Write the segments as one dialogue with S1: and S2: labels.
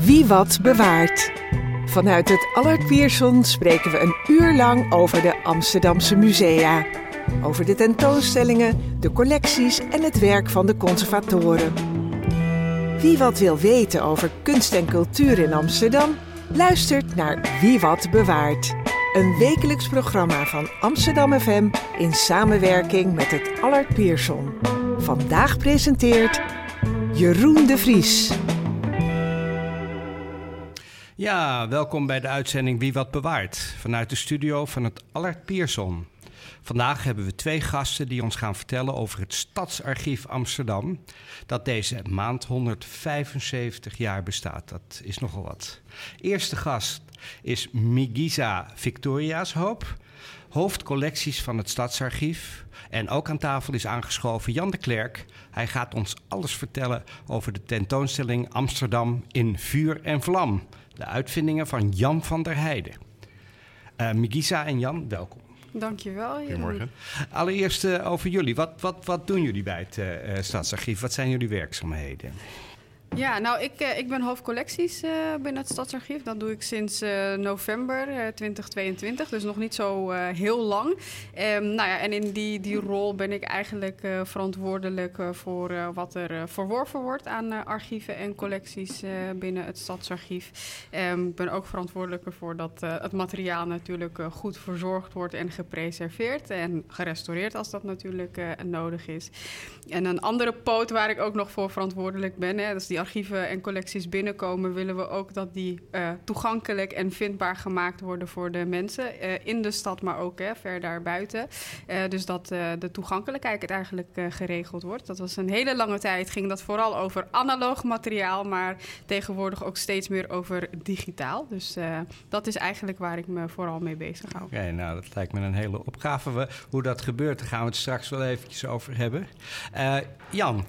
S1: Wie wat bewaart. Vanuit het Allard Pierson spreken we een uur lang over de Amsterdamse musea. Over de tentoonstellingen, de collecties en het werk van de conservatoren. Wie wat wil weten over kunst en cultuur in Amsterdam, luistert naar Wie wat bewaart. Een wekelijks programma van Amsterdam FM in samenwerking met het Allard Pierson. Vandaag presenteert Jeroen de Vries.
S2: Ja, welkom bij de uitzending Wie Wat Bewaart vanuit de studio van het Allard Pierson. Vandaag hebben we twee gasten die ons gaan vertellen over het Stadsarchief Amsterdam, dat deze maand 175 jaar bestaat. Dat is nogal wat. Eerste gast is Migisa Victoria's Hoop, hoofdcollecties van het Stadsarchief. En ook aan tafel is aangeschoven Jan de Klerk. Hij gaat ons alles vertellen over de tentoonstelling Amsterdam in vuur en vlam. De uitvindingen van Jan van der Heijden. Uh, Migisa en Jan, welkom.
S3: Dankjewel.
S4: Goedemorgen.
S2: Allereerst uh, over jullie. Wat, wat, wat doen jullie bij het uh, Stadsarchief? Wat zijn jullie werkzaamheden?
S3: Ja, nou, ik, uh, ik ben hoofdcollecties uh, binnen het Stadsarchief. Dat doe ik sinds uh, november 2022, dus nog niet zo heel lang. Um, nou ja, en in die, die rol ben ik eigenlijk verantwoordelijk voor wat er verworven wordt aan archieven en collecties binnen het Stadsarchief. Ik um, ben ook verantwoordelijk ervoor dat het materiaal natuurlijk goed verzorgd wordt en gepreserveerd en gerestaureerd als dat natuurlijk nodig is. En een andere poot waar ik ook nog voor verantwoordelijk ben, dat is die archieven en collecties binnenkomen, willen we ook dat die uh, toegankelijk en vindbaar gemaakt worden voor de mensen uh, in de stad, maar ook hè, ver daarbuiten. Uh, dus dat de toegankelijkheid eigenlijk geregeld wordt. Dat was een hele lange tijd, ging dat vooral over analoog materiaal, maar tegenwoordig ook steeds meer over digitaal. Dus dat is eigenlijk waar ik me vooral mee bezig hou.
S2: Oké, nou dat lijkt me een hele opgave. Hoe dat gebeurt, daar gaan we het straks wel eventjes over hebben. Jan,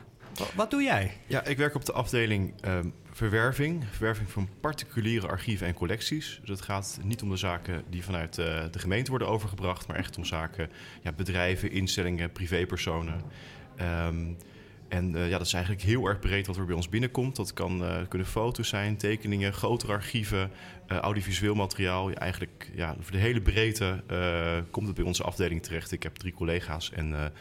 S2: wat doe jij?
S4: Ja, ik werk op de afdeling um, verwerving. Verwerving van particuliere archieven en collecties. Dus het gaat niet om de zaken die vanuit uh, de gemeente worden overgebracht, maar echt om zaken, ja, bedrijven, instellingen, privépersonen. Um, en uh, ja, dat is eigenlijk heel erg breed wat er bij ons binnenkomt. Dat kan, uh, kunnen foto's zijn, tekeningen, grotere archieven, audiovisueel materiaal. Eigenlijk ja, voor de hele breedte komt het bij onze afdeling terecht. Ik heb drie collega's en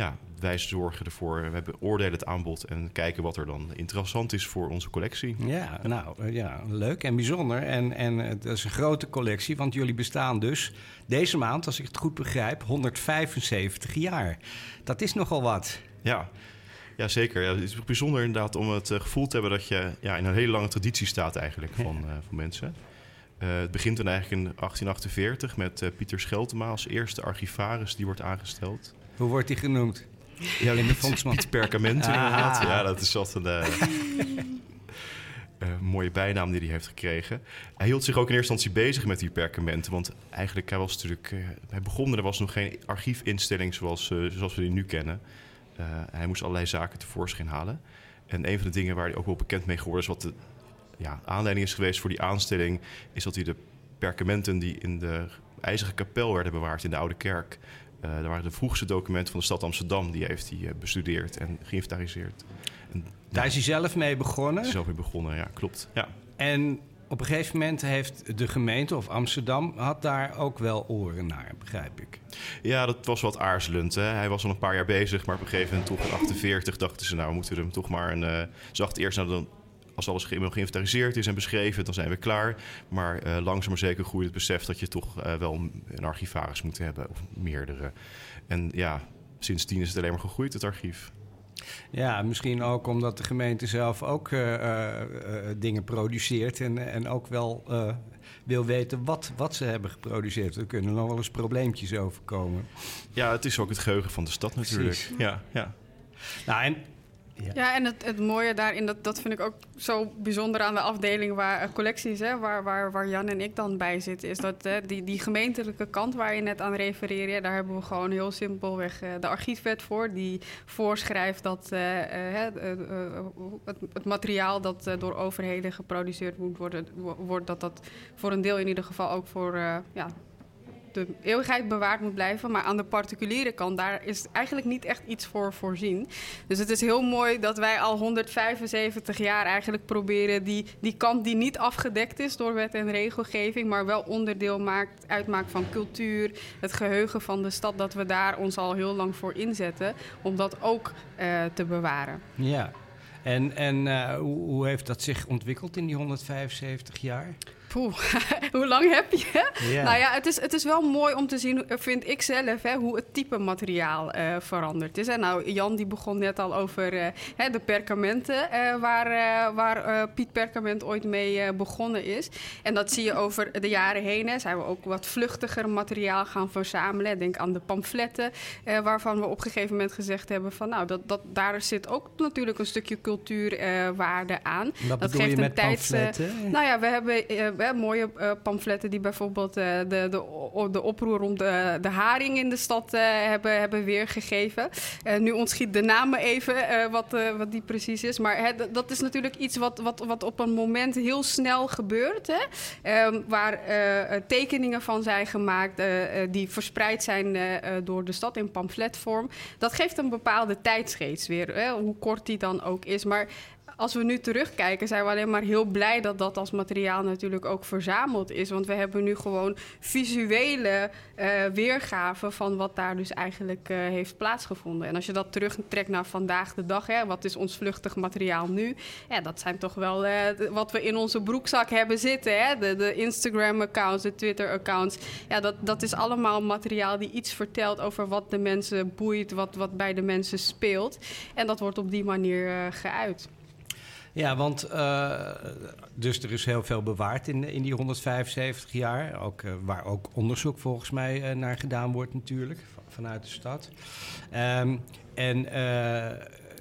S4: ja, wij zorgen ervoor. We hebben oordelen het aanbod en kijken wat er dan interessant is voor onze collectie.
S2: Ja, nou ja, leuk en bijzonder. En, en het is een grote collectie, want jullie bestaan dus deze maand, als ik het goed begrijp, 175 jaar. Dat is nogal wat.
S4: Ja. Ja, zeker. Ja, het is bijzonder inderdaad om het gevoel te hebben dat je ja, in een hele lange traditie staat eigenlijk van, uh, van mensen. Uh, het begint dan eigenlijk in 1848 met uh, Pieter Scheltema als eerste archivaris die wordt aangesteld.
S2: Hoe wordt hij genoemd?
S4: Ja, alleen de Fondsman. Perkament inderdaad. Ah. Ja, dat is wat een uh, uh, mooie bijnaam die hij heeft gekregen. Hij hield zich ook in eerste instantie bezig met die perkamenten. Want eigenlijk, hij was natuurlijk... Uh, hij begon, er was nog geen archiefinstelling zoals, zoals we die nu kennen. hij moest allerlei zaken tevoorschijn halen. En een van de dingen waar hij ook wel bekend mee geworden is... wat de ja, aanleiding is geweest voor die aanstelling... is dat hij de perkamenten die in de IJzeren Kapel werden bewaard in de Oude Kerk... Uh, dat waren de vroegste documenten van de stad Amsterdam. Die heeft hij uh, bestudeerd en geïnventariseerd. En,
S2: Daar is hij zelf mee begonnen?
S4: Is zelf mee begonnen, ja, klopt. Ja.
S2: En op een gegeven moment heeft de gemeente of Amsterdam... had daar ook wel oren naar, begrijp ik.
S4: Ja, dat was wat aarzelend. Hè? Hij was al een paar jaar bezig, maar op een gegeven moment... toch in 48 dachten ze, nou moeten we hem toch maar een... Uh, ze dachten eerst, nou dan als alles ge geïnventariseerd is en beschreven, dan zijn we klaar. Maar uh, langzaam maar zeker groeit het besef dat je toch uh, wel een archivaris moet hebben, of meerdere. En ja, sindsdien is het alleen maar gegroeid, het archief.
S2: Ja, misschien ook omdat de gemeente zelf ook uh, dingen produceert en, en ook wel wil weten wat, wat ze hebben geproduceerd. Er kunnen nog wel eens probleempjes overkomen.
S4: Ja, het is ook het geheugen van de stad natuurlijk. Precies. Ja, ja.
S3: Nou, en ja, en het, het mooie daarin, dat, dat vind ik ook zo bijzonder aan de afdeling waar uh, collecties, hè, waar, waar, waar Jan en ik dan bij zitten, is dat uh, die, die gemeentelijke kant waar je net aan refereerde, daar hebben we gewoon heel simpelweg uh, de archiefwet voor, die voorschrijft dat het, het, materiaal dat door overheden geproduceerd moet worden, wordt, dat dat voor een deel in ieder geval ook voor ja, de eeuwigheid bewaard moet blijven. Maar aan de particuliere kant, daar is eigenlijk niet echt iets voor voorzien. Dus het is heel mooi dat wij al 175 jaar eigenlijk proberen die, die kant die niet afgedekt is door wet en regelgeving, maar wel onderdeel maakt, uitmaakt van cultuur, het geheugen van de stad, dat we daar ons al heel lang voor inzetten om dat ook uh, te bewaren.
S2: Ja, en, en uh, hoe, hoe heeft dat zich ontwikkeld in die 175 jaar?
S3: Poeh, hoe lang heb je? Nou ja, het is, het is wel mooi om te zien, vind ik zelf, hè, hoe het type materiaal uh, veranderd is. En nou, Jan die begon net al over uh, hè, de perkamenten, uh, waar, waar Piet Perkament ooit mee begonnen is. En dat zie je over de jaren heen. Hè, zijn we ook wat vluchtiger materiaal gaan verzamelen. Denk aan de pamfletten, waarvan we op een gegeven moment gezegd hebben van nou, dat, dat, daar zit ook natuurlijk een stukje cultuurwaarde aan.
S2: Wat dat geeft een tijds.
S3: nou ja, we hebben mooie uh, pamfletten die bijvoorbeeld uh, de, de, de oproer rond de, de haring in de stad uh, hebben, hebben weergegeven. nu ontschiet de namen even wat, wat die precies is. Maar hè, dat is natuurlijk iets wat, wat, wat op een moment heel snel gebeurt. Hè? Ehm, waar tekeningen van zijn gemaakt die verspreid zijn door de stad in pamfletvorm. Dat geeft een bepaalde tijdsgeest weer, hè? hoe kort die dan ook is. Maar als we nu terugkijken, zijn we alleen maar heel blij dat dat als materiaal natuurlijk ook verzameld is. Want we hebben nu gewoon visuele uh, weergaven van wat daar dus eigenlijk uh, heeft plaatsgevonden. En als je dat terugtrekt naar vandaag de dag, hè, wat is ons vluchtig materiaal nu? Ja, dat zijn toch wel uh, wat we in onze broekzak hebben zitten. Hè? De, de Instagram-accounts, de Twitter-accounts. Ja, dat, dat is allemaal materiaal die iets vertelt over wat de mensen boeit, wat, wat bij de mensen speelt. En dat wordt op die manier geuit.
S2: Ja, want uh, dus er is heel veel bewaard in, in die 175 jaar. Ook, uh, waar ook onderzoek volgens mij uh, naar gedaan wordt natuurlijk, vanuit de stad. Um, en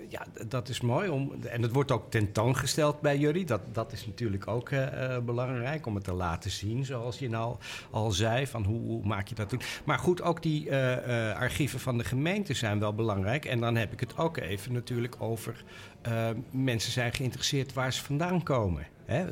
S2: ja, dat is mooi. Om, en het wordt ook tentoongesteld bij jullie. Dat, dat is natuurlijk ook uh, belangrijk om het te laten zien, zoals je nou al zei. Van hoe, hoe maak je dat doen? Maar goed, ook die uh, uh, archieven van de gemeente zijn wel belangrijk. En dan heb ik het ook even natuurlijk over mensen zijn geïnteresseerd waar ze vandaan komen. Hè?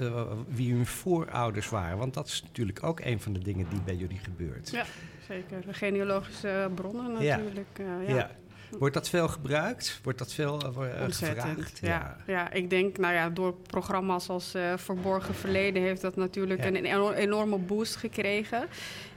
S2: wie hun voorouders waren. Want dat is natuurlijk ook een van de dingen die bij jullie gebeurt.
S3: Ja, zeker. De genealogische bronnen natuurlijk.
S2: ja. ja. Wordt dat veel gebruikt? Wordt dat veel uh, gevraagd?
S3: Ja. ja. Ja. ik denk, nou ja, door programma's als uh, Verborgen Verleden heeft dat natuurlijk ja. een enorme boost gekregen.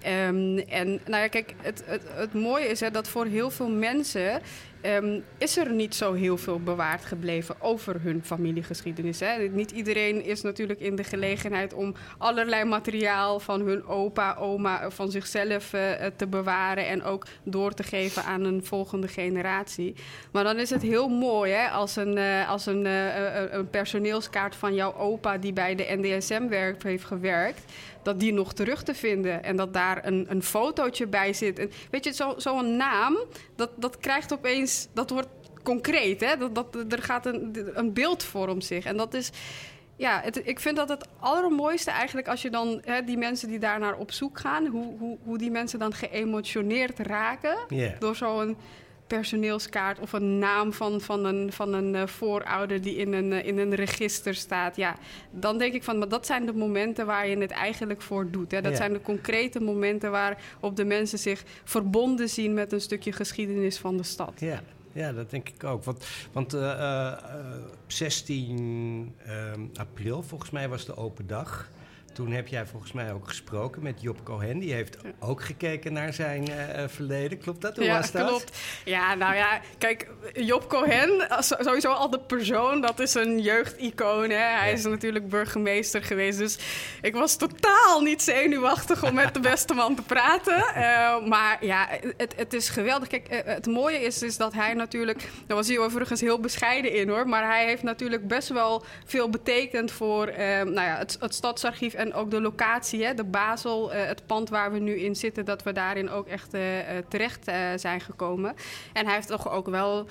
S3: Um, en nou ja, kijk, het, het, het mooie is hè, dat voor heel veel mensen Um, is er niet zo heel veel bewaard gebleven over hun familiegeschiedenis. Hè? Niet iedereen is natuurlijk in de gelegenheid om allerlei materiaal van hun opa, oma, van zichzelf uh, te bewaren en ook door te geven aan een volgende generatie. Maar dan is het heel mooi hè, als, een, als een, een personeelskaart van jouw opa die bij de NDSM werk, heeft gewerkt dat die nog terug te vinden. En dat daar een, een fotootje bij zit. En weet je, zo'n zo naam, dat, dat krijgt opeens... Dat wordt concreet, hè? Dat, dat, er gaat een, een beeld vorm zich. En dat is... Ja, het, ik vind dat het allermooiste eigenlijk als je dan hè, die mensen die daar naar op zoek gaan, hoe, hoe, hoe die mensen dan geëmotioneerd raken yeah. door zo'n personeelskaart of een naam van, van een, van een uh, voorouder die in een, uh, in een register staat. Ja, dan denk ik van, maar dat zijn de momenten waar je het eigenlijk voor doet. Hè? Dat ja. zijn de concrete momenten waarop de mensen zich verbonden zien met een stukje geschiedenis van de stad.
S2: Ja. Ja, dat denk ik ook. Want, want uh, uh, 16 april, volgens mij, was de open dag. Toen heb jij volgens mij ook gesproken met Job Cohen. Die heeft ook gekeken naar zijn uh, verleden. Klopt dat? Hoe
S3: ja,
S2: was dat?
S3: klopt. Ja, nou ja, kijk, Job Cohen, sowieso al de persoon, dat is een jeugdicoon. Hè? Hij ja. is natuurlijk burgemeester geweest. Dus ik was totaal niet zenuwachtig om met de beste man te praten. Uh, maar ja, het, het is geweldig. Kijk, het mooie is, is dat hij natuurlijk... Daar was hij overigens heel bescheiden in, hoor. Maar hij heeft natuurlijk best wel veel betekend voor nou ja, het, het stadsarchief en ook de locatie, hè, de Basel, uh, het pand waar we nu in zitten, dat we daarin ook echt uh, terecht uh, zijn gekomen. En hij heeft toch ook wel.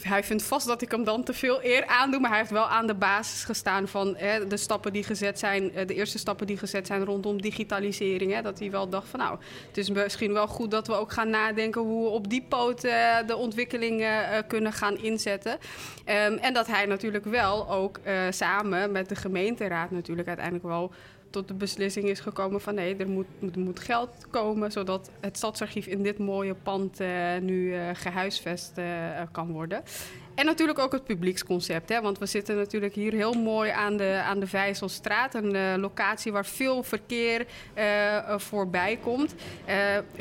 S3: Hij vindt vast dat ik hem dan te veel eer aandoe, maar hij heeft wel aan de basis gestaan van hè, de stappen die gezet zijn, de eerste stappen die gezet zijn rondom digitalisering. Hè, dat hij wel dacht van nou, het is misschien wel goed dat we ook gaan nadenken hoe we op die poot de ontwikkelingen kunnen gaan inzetten. Um, en dat hij natuurlijk wel ook samen met de gemeenteraad natuurlijk uiteindelijk wel tot de beslissing is gekomen van nee, er moet, moet, geld komen zodat het stadsarchief in dit mooie pand uh, nu uh, gehuisvest uh, kan worden. En natuurlijk ook het publieksconcept. Hè? Want we zitten natuurlijk hier heel mooi aan de, aan de Vijzelstraat. Een uh, locatie waar veel verkeer uh, voorbij komt.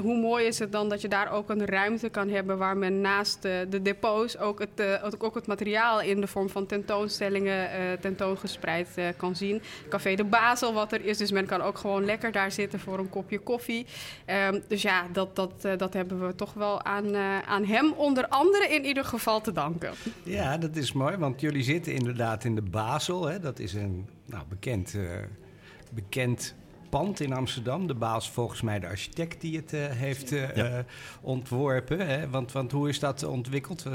S3: Hoe mooi is het dan dat je daar ook een ruimte kan hebben... waar men naast de depots ook het, ook het materiaal in de vorm van tentoonstellingen tentoongespreid kan zien. Café de Basel wat er is. Dus men kan ook gewoon lekker daar zitten voor een kopje koffie. Um, dus ja, dat, dat, dat hebben we toch wel aan, aan hem onder andere in ieder geval te danken.
S2: Ja, dat is mooi, want jullie zitten inderdaad in de Basel. Hè? Dat is een nou, bekend, uh, bekend pand in Amsterdam. De baas volgens mij de architect die het uh, heeft uh, ja. ontworpen. Hè? Want, want hoe is dat ontwikkeld?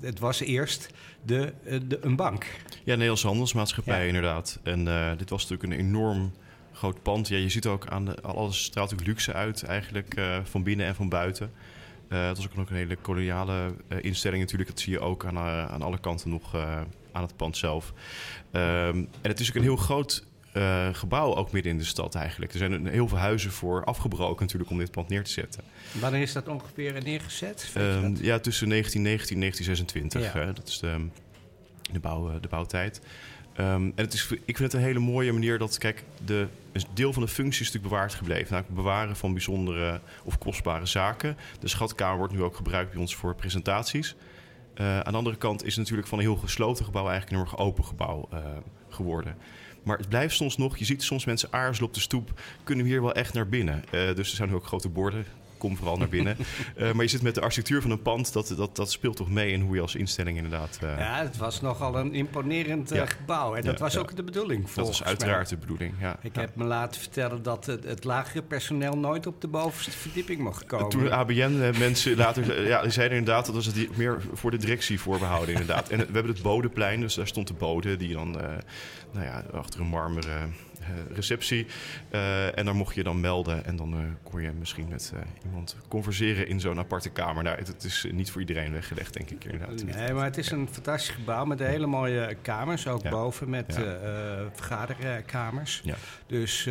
S2: Het, was eerst de, de, een bank.
S4: Ja, Nederlandse Handelsmaatschappij ja. inderdaad. En dit was natuurlijk een enorm groot pand. Ja, je ziet ook aan de, alles straalt natuurlijk luxe uit eigenlijk van binnen en van buiten. Uh, het was ook nog een hele koloniale uh, instelling natuurlijk. Dat zie je ook aan, uh, aan alle kanten nog aan het pand zelf. Um, en het is ook een heel groot gebouw, ook midden in de stad eigenlijk. Er zijn heel veel huizen voor afgebroken natuurlijk om dit pand neer te zetten.
S2: Wanneer is dat ongeveer neergezet?
S4: Um, ja, tussen 1919 en 1926. Ja. dat is de, de, bouw, de bouwtijd. Um, en het is, ik vind het een hele mooie manier dat, kijk, de, een deel van de functie is natuurlijk bewaard gebleven. Namelijk het bewaren van bijzondere of kostbare zaken. De schatkamer wordt nu ook gebruikt bij ons voor presentaties. Uh, aan de andere kant is het natuurlijk van een heel gesloten gebouw eigenlijk een heel open gebouw uh, geworden. Maar het blijft soms nog, je ziet soms mensen aarzelen op de stoep, kunnen we hier wel echt naar binnen. Uh, dus er zijn ook grote borden, kom vooral naar binnen. uh, maar je zit met de architectuur van een pand, dat, dat, dat speelt toch mee in hoe je als instelling inderdaad... Uh...
S2: Ja, het was nogal een imponerend uh, ja. gebouw. En dat
S4: ja,
S2: was
S4: ja.
S2: ook de bedoeling,
S4: Dat was uiteraard de bedoeling, ja.
S2: Ik heb me laten vertellen dat het, het lagere personeel nooit op de bovenste verdieping mocht komen.
S4: Toen de ABN-mensen later... ja, die zeiden inderdaad dat was het meer voor de directie voorbehouden inderdaad. En we hebben het Bodeplein, dus daar stond de bode die dan... nou ja, achter een marmeren uh, receptie. Uh, en daar mocht je dan melden. En dan uh, kon je misschien met iemand converseren in zo'n aparte kamer. Nou, het, het, is niet voor iedereen weggelegd, denk ik. Inderdaad.
S2: Nee, maar het is een fantastisch gebouw met hele mooie kamers. Ook ja. boven met ja. vergaderkamers.
S4: Ja.
S2: Dus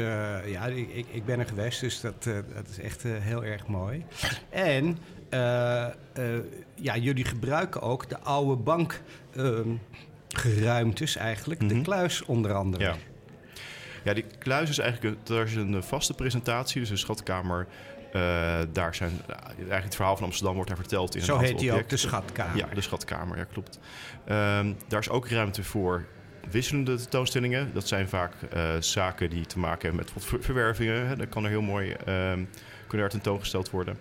S2: ja, ik, ik ben er geweest. Dus dat, dat is echt heel erg mooi. En ja, jullie gebruiken ook de oude bank... geruimtes eigenlijk. Mm -hmm. De kluis onder andere.
S4: Ja. Ja, die kluis is eigenlijk een, daar is een vaste presentatie, dus een schatkamer. Uh, daar zijn eigenlijk het verhaal van Amsterdam wordt daar verteld in
S2: Zo
S4: een
S2: heet die ook de schatkamer.
S4: Ja, de schatkamer, ja klopt. Um, daar is ook ruimte voor wisselende tentoonstellingen. Dat zijn vaak uh, zaken die te maken hebben met verwervingen. Hè. Dan kan er heel mooi um, kunnen er tentoongesteld worden.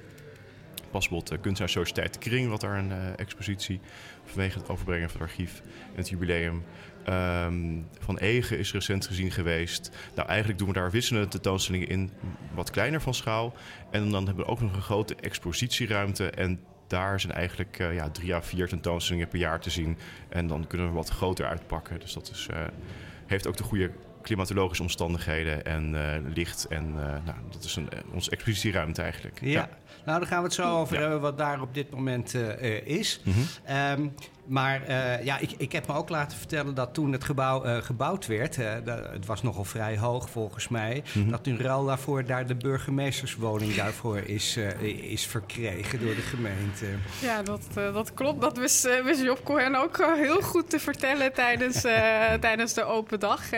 S4: Pasbot uh, Kunst en Sociëteit Kring, wat daar een expositie vanwege het overbrengen van het archief en het jubileum. Um, van Egen is recent gezien geweest. Nou, eigenlijk doen we daar wisselende tentoonstellingen in, wat kleiner van schaal. En dan hebben we ook nog een grote expositieruimte. En daar zijn eigenlijk uh, ja, drie à vier tentoonstellingen per jaar te zien. En dan kunnen we wat groter uitpakken. Dus dat is, uh, heeft ook de goede klimatologische omstandigheden en uh, licht. En nou, dat is een, onze expositieruimte eigenlijk.
S2: Ja. ja. nou dan gaan we het zo over ja. hebben wat daar op dit moment is.
S4: Mhm.
S2: Mm -hmm. um, maar uh, ja, ik, ik heb me ook laten vertellen dat toen het gebouw uh, gebouwd werd, uh, dat, het was nogal vrij hoog volgens mij, mm -hmm. dat in ruil daarvoor daar de burgemeesterswoning daarvoor is, is verkregen door de gemeente.
S3: Ja, dat, dat klopt. Dat wist, wist Job Cohen ook heel goed te vertellen tijdens, tijdens de open dag.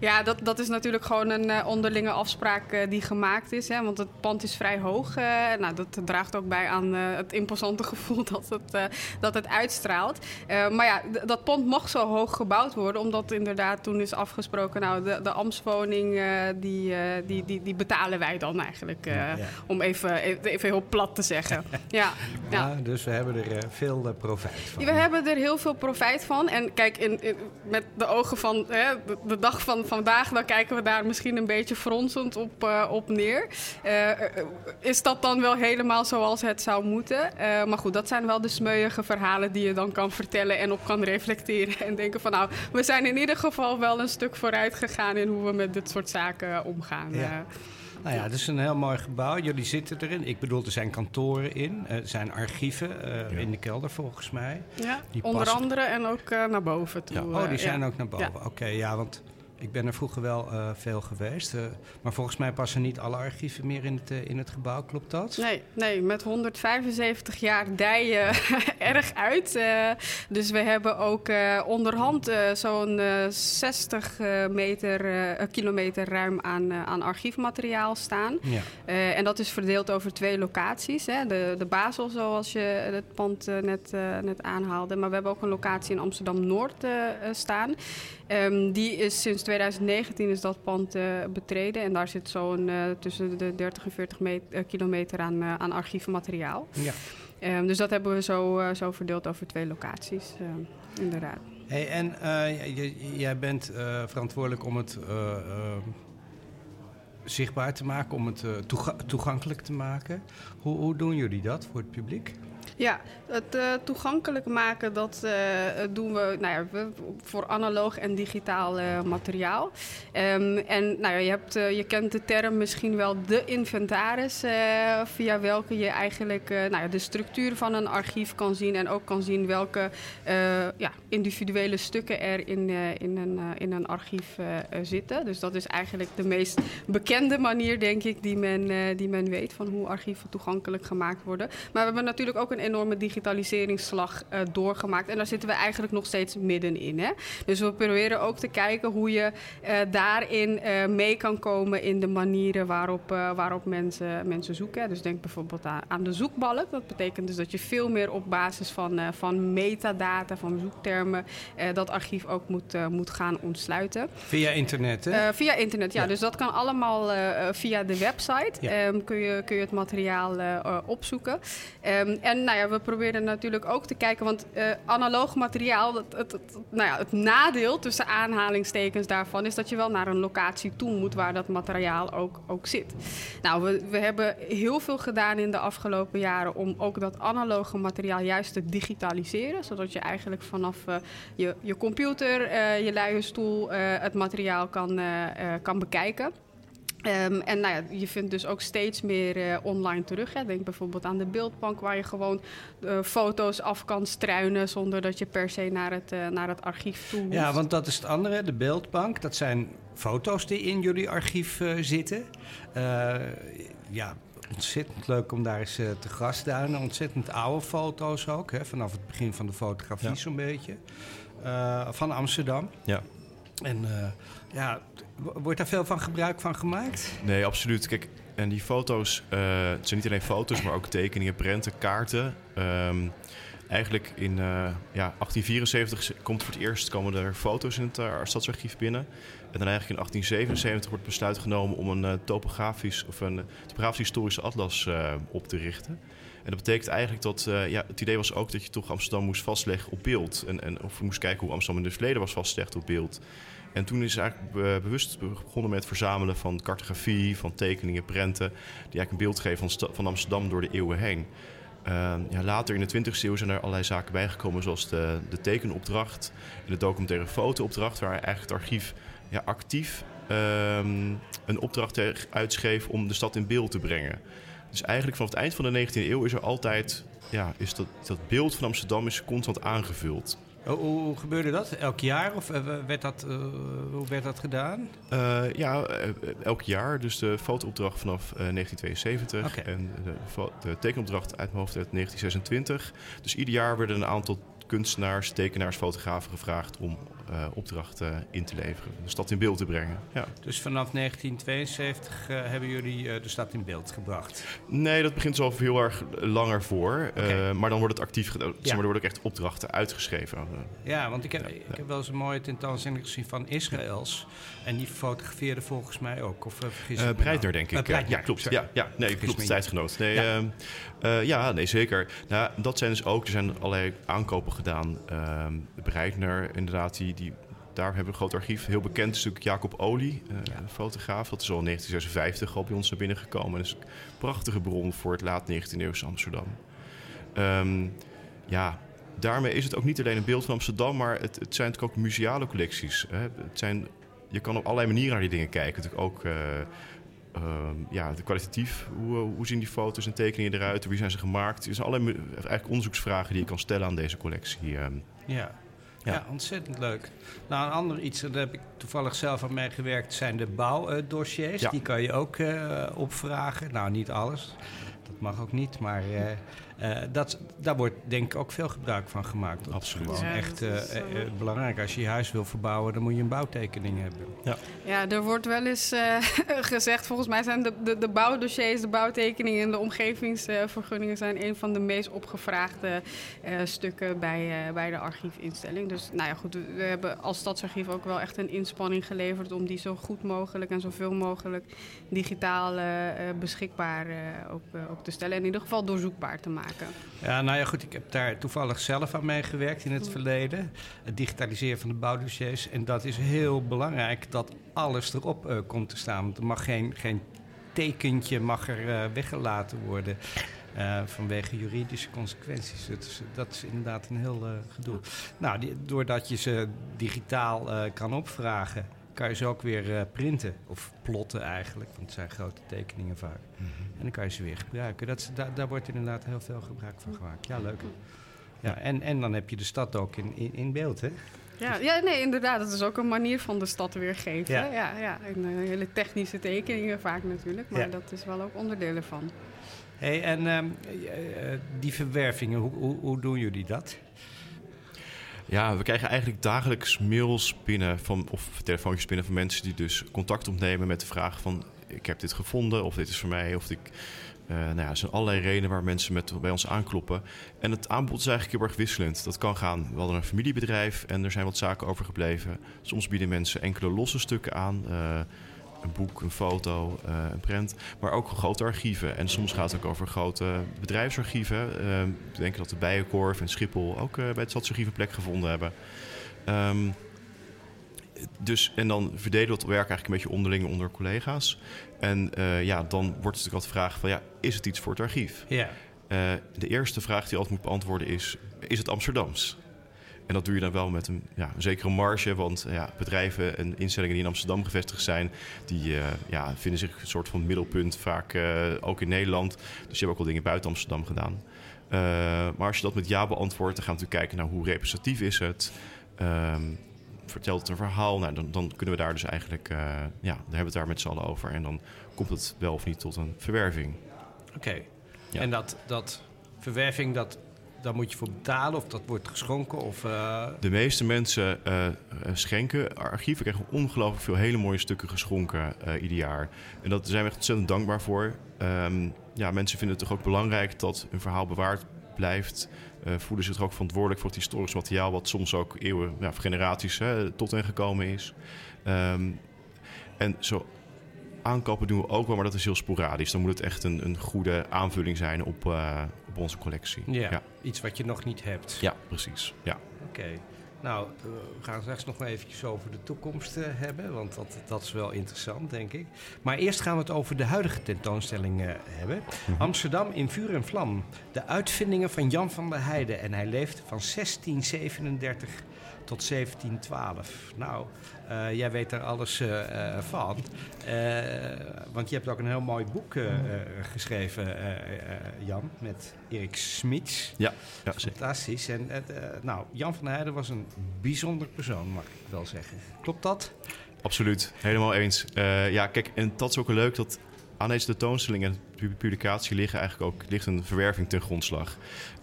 S3: ja, dat, dat is natuurlijk gewoon een onderlinge afspraak die gemaakt is, hè, want het pand is vrij hoog. nou, dat draagt ook bij aan het imposante gevoel dat het, dat het uitstraalt. Uh, maar ja, dat pand mag zo hoog gebouwd worden, omdat inderdaad toen is afgesproken, nou, de, de ambtswoning, uh, die, uh, die, die, die betalen wij dan eigenlijk, ja. om even, even heel plat te zeggen. ja,
S2: ja. dus we hebben er veel profijt van.
S3: We hebben er heel veel profijt van. En kijk, in, in, met de ogen van hè, de, de, dag van vandaag, dan kijken we daar misschien een beetje fronsend op, op neer. is dat dan wel helemaal zoals het zou moeten? maar goed, dat zijn wel de smeuïge verhalen die je dan kan vertellen en op kan reflecteren. En denken van nou, we zijn in ieder geval wel een stuk vooruit gegaan in hoe we met dit soort zaken omgaan.
S2: Ja. Nou ja, het is een heel mooi gebouw. Jullie zitten erin. Ik bedoel, er zijn kantoren in. Er zijn archieven uh, ja. in de kelder volgens mij.
S3: Ja, die onder passen. andere en ook uh, naar boven toe.
S2: Ja, oh, die zijn ook naar boven. Oké, okay, ja, want Ik ben er vroeger wel uh, veel geweest. Uh, maar volgens mij passen niet alle archieven meer in het, uh, in het gebouw. Klopt dat?
S3: Nee, nee met 175 jaar dij je erg uit. dus we hebben ook onderhand zo'n 60 meter, kilometer ruim aan, aan archiefmateriaal staan. Ja. en dat is verdeeld over twee locaties. Hè. De, de Basel, zoals je het pand net, net aanhaalde. Maar we hebben ook een locatie in Amsterdam-Noord staan. Um, die is sinds 2019 is dat pand uh, betreden. En daar zit zo'n uh, tussen de 30 en 40 meter, uh, kilometer aan, aan archiefmateriaal. Ja. Um, dus dat hebben we zo, zo verdeeld over twee locaties, inderdaad.
S2: Hey, en jij bent verantwoordelijk om het zichtbaar te maken, om het toegankelijk te maken. Hoe, hoe doen jullie dat voor het publiek?
S3: Ja, het uh, toegankelijk maken, dat uh, doen we, nou ja, voor analoog en digitaal uh, materiaal. Um, en nou ja, je, hebt, je kent de term misschien wel de inventaris, via welke je eigenlijk nou ja, de structuur van een archief kan zien en ook kan zien welke ja, individuele stukken er in, in, een, in een archief zitten. Dus dat is eigenlijk de meest bekende manier, denk ik, die men, die men weet van hoe archieven toegankelijk gemaakt worden. Maar we hebben natuurlijk ook een enorme digitaliseringsslag uh, doorgemaakt. En daar zitten we eigenlijk nog steeds middenin. Hè? Dus we proberen ook te kijken hoe je uh, daarin uh, mee kan komen in de manieren waarop, waarop mensen, mensen zoeken. Dus denk bijvoorbeeld aan, aan, de zoekbalk. Dat betekent dus dat je veel meer op basis van, van metadata, van zoektermen, dat archief ook moet, moet gaan ontsluiten.
S2: Via internet, hè?
S3: via internet, ja. ja. Dus dat kan allemaal via de website. Ja. Um, kun, je, kun je het materiaal opzoeken. Um, en nou ja, we proberen natuurlijk ook te kijken, want uh, analoog materiaal, het, het, nou ja, het nadeel tussen aanhalingstekens daarvan is dat je wel naar een locatie toe moet waar dat materiaal ook, ook zit. Nou, we, we hebben heel veel gedaan in de afgelopen jaren om ook dat analoge materiaal juist te digitaliseren, zodat je eigenlijk vanaf uh, je, je computer, uh, je luie stoel het materiaal kan, kan bekijken. Um, en nou ja, je vindt dus ook steeds meer uh, online terug. Hè. Denk bijvoorbeeld aan de beeldbank, waar je gewoon uh, foto's af kan struinen zonder dat je per se naar het, uh, naar het archief toe moet.
S2: Ja, want dat is het andere, de beeldbank. Dat zijn foto's die in jullie archief zitten. ja, ontzettend leuk om daar eens te houden. Ontzettend oude foto's ook, hè, vanaf het begin van de fotografie ja. zo'n beetje. van Amsterdam.
S4: Ja.
S2: En ja, wordt daar veel van gebruik van gemaakt?
S4: Nee, absoluut. Kijk, en die foto's, uh, het zijn niet alleen foto's, maar ook tekeningen, prenten, kaarten. Um, eigenlijk in uh, ja, 1874 komt voor het eerst komen er foto's in het uh, stadsarchief binnen. En dan eigenlijk in 1877 wordt besluit genomen om een topografisch of een topografisch historische atlas op te richten. En dat betekent eigenlijk dat ja, het idee was ook dat je toch Amsterdam moest vastleggen op beeld. En, en of moest kijken hoe Amsterdam in het verleden was vastgelegd op beeld. En toen is eigenlijk bewust begonnen met het verzamelen van cartografie, van tekeningen, prenten, die eigenlijk een beeld geven van, van Amsterdam door de eeuwen heen. Uh, ja, later in de 20e eeuw zijn er allerlei zaken bijgekomen, zoals de, de tekenopdracht en de documentaire fotoopdracht, waar eigenlijk het archief ja, actief um, een opdracht uitschreef om de stad in beeld te brengen. Dus eigenlijk vanaf het eind van de 19e eeuw is er altijd, ja, is dat, dat beeld van Amsterdam is constant aangevuld.
S2: Hoe, hoe, gebeurde dat? Elk jaar? Of eh, werd dat, uh, hoe werd dat gedaan?
S4: Uh, ja, elk jaar. Dus de fotoopdracht vanaf 1972 okay. en de, de tekenopdracht uit mijn hoofd uit 1926. Dus ieder jaar werden een aantal kunstenaars, tekenaars, fotografen gevraagd om opdrachten in te leveren. De stad in beeld te brengen. Ja.
S2: Dus vanaf 1972 uh, hebben jullie uh, de stad in beeld gebracht?
S4: Nee, dat begint zo heel erg langer voor. Okay. maar dan wordt het actief gedaan. Ja. er worden ook echt opdrachten uitgeschreven.
S2: Ja, want ik heb, ja, ik heb wel eens een mooie tentoonstelling gezien van Israëls. En die fotografeerde volgens mij ook. Of vergis ik
S4: Breitner, denk ik. Breitner, ja, klopt. Ja, ja, nee, klopt. Tijdgenoot. Nee, ja. Ehm, ja, nee, zeker. Nou, dat zijn dus ook, er zijn allerlei aankopen gedaan. Uh, Breitner, inderdaad, die, die, daar hebben we een groot archief. Heel bekend is natuurlijk Jacob Olie, uh, ja. fotograaf. Dat is al in 1956 al bij ons naar binnen gekomen. Dat is een prachtige bron voor het laat 19e eeuwse Amsterdam. Um, ja, daarmee is het ook niet alleen een beeld van Amsterdam, maar het, het zijn natuurlijk ook museale collecties. Hè. Het zijn, je kan op allerlei manieren naar die dingen kijken. Natuurlijk ook... Uh, uh, ja, de kwalitatief. Hoe, hoe zien die foto's en tekeningen eruit? Wie zijn ze gemaakt? Er zijn allerlei eigenlijk onderzoeksvragen die je kan stellen aan deze collectie. Uh.
S2: Ja. Ja. ontzettend leuk. Nou, een ander iets, daar heb ik toevallig zelf aan meegewerkt, zijn de bouwdossiers. Die kan je ook uh, opvragen. Nou, niet alles. Dat mag ook niet, maar uh, uh, dat, daar wordt denk ik ook veel gebruik van gemaakt. Dat
S4: Absoluut.
S2: is gewoon echt uh, belangrijk. Als je je huis wil verbouwen, dan moet je een bouwtekening hebben.
S3: Ja, ja er wordt wel eens gezegd, volgens mij zijn de, de, de, bouwdossiers, de bouwtekeningen en de omgevingsvergunningen zijn een van de meest opgevraagde stukken bij, bij de archiefinstelling. Dus nou ja, goed, we hebben als Stadsarchief ook wel echt een inspanning geleverd om die zo goed mogelijk en zoveel mogelijk digitaal beschikbaar ook, ook te stellen. En in ieder geval doorzoekbaar te maken.
S2: Ja, nou ja, goed. Ik heb daar toevallig zelf aan meegewerkt in het verleden. Het digitaliseren van de bouwdossiers. En dat is heel belangrijk dat alles erop uh, komt te staan. Want er mag geen, geen tekentje mag er uh, weggelaten worden. Uh, vanwege juridische consequenties. Dat is, dat is inderdaad een heel gedoe. Nou, die, doordat je ze digitaal kan opvragen kan je ze ook weer uh, printen. Of plotten eigenlijk, want het zijn grote tekeningen vaak. Mm -hmm. En dan kan je ze weer gebruiken. Dat, daar, daar wordt inderdaad heel veel gebruik van gemaakt. Ja, leuk. Ja, en, en dan heb je de stad ook in, in, in beeld, hè?
S3: Ja, ja, nee, inderdaad. Dat is ook een manier van de stad weergeven. Ja, ja, ja. En, uh, hele technische tekeningen vaak natuurlijk. Maar ja. dat is wel ook onderdeel ervan.
S2: hey, en uh, die verwervingen, hoe, hoe, hoe doen jullie dat?
S4: Ja, we krijgen eigenlijk dagelijks mails binnen van, of telefoontjes binnen van mensen die dus contact opnemen met de vraag van ik heb dit gevonden of dit is voor mij of ik. Uh, nou ja, er zijn allerlei redenen waar mensen met, bij ons aankloppen. En het aanbod is eigenlijk heel erg wisselend. Dat kan gaan, we hadden een familiebedrijf en er zijn wat zaken overgebleven. Soms bieden mensen enkele losse stukken aan. Uh, een boek, een foto, uh, een print. Maar ook grote archieven. En soms gaat het ook over grote bedrijfsarchieven. Ik denk dat de Bijenkorf en Schiphol ook uh, bij het Stadsarchief een plek gevonden hebben. Um, dus, en dan verdelen we het werk eigenlijk een beetje onderling onder collega's. En ja, dan wordt het natuurlijk altijd de vraag van... ja, is het iets voor het archief?
S2: Ja.
S4: de eerste vraag die je altijd moet beantwoorden is... is het Amsterdams? En dat doe je dan wel met een, ja, een zekere marge. Want ja, bedrijven en instellingen die in Amsterdam gevestigd zijn, die uh, ja, vinden zich een soort van middelpunt vaak uh, ook in Nederland. Dus je hebt ook wel dingen buiten Amsterdam gedaan. Uh, maar als je dat met ja beantwoordt, dan gaan we natuurlijk kijken naar hoe representatief is het. Um, vertelt het een verhaal? Nou, dan, dan kunnen we daar dus eigenlijk, ja, dan hebben we het daar met z'n allen over. En dan komt het wel of niet tot een verwerving.
S2: Oké. Okay. Ja. En dat, dat verwerving, dat daar moet je voor betalen of dat wordt geschonken? Of, uh...
S4: De meeste mensen uh, schenken. Archieven krijgen ongelooflijk veel hele mooie stukken geschonken ieder jaar. En daar zijn we echt ontzettend dankbaar voor. Um, ja, mensen vinden het toch ook belangrijk dat een verhaal bewaard blijft. voelen zich er ook verantwoordelijk voor het historisch materiaal... wat soms ook eeuwen, ja, generaties tot hen gekomen is. Um, en zo aankopen doen we ook wel, maar dat is heel sporadisch. Dan moet het echt een, een goede aanvulling zijn op, uh, op onze collectie.
S2: Ja, ja, iets wat je nog niet hebt.
S4: Ja, precies. Ja.
S2: Oké. Okay. Nou, we gaan straks nog maar eventjes over de toekomst uh, hebben, want dat, dat is wel interessant, denk ik. Maar eerst gaan we het over de huidige tentoonstelling uh, hebben. Mm -hmm. Amsterdam in vuur en vlam. De uitvindingen van Jan van der Heijden. En hij leeft van 1637 tot 1712. Nou, uh, jij weet daar alles uh, uh, van. want je hebt ook een heel mooi boek geschreven, Jan, met Erik Smits.
S4: Ja, ja
S2: fantastisch. En nou, Jan van der Heijden was een bijzonder persoon, mag ik wel zeggen. Klopt dat?
S4: Absoluut, helemaal eens. ja, kijk, en dat is ook leuk dat aan deze tentoonstelling en publicatie liggen eigenlijk ook ligt een verwerving ten grondslag.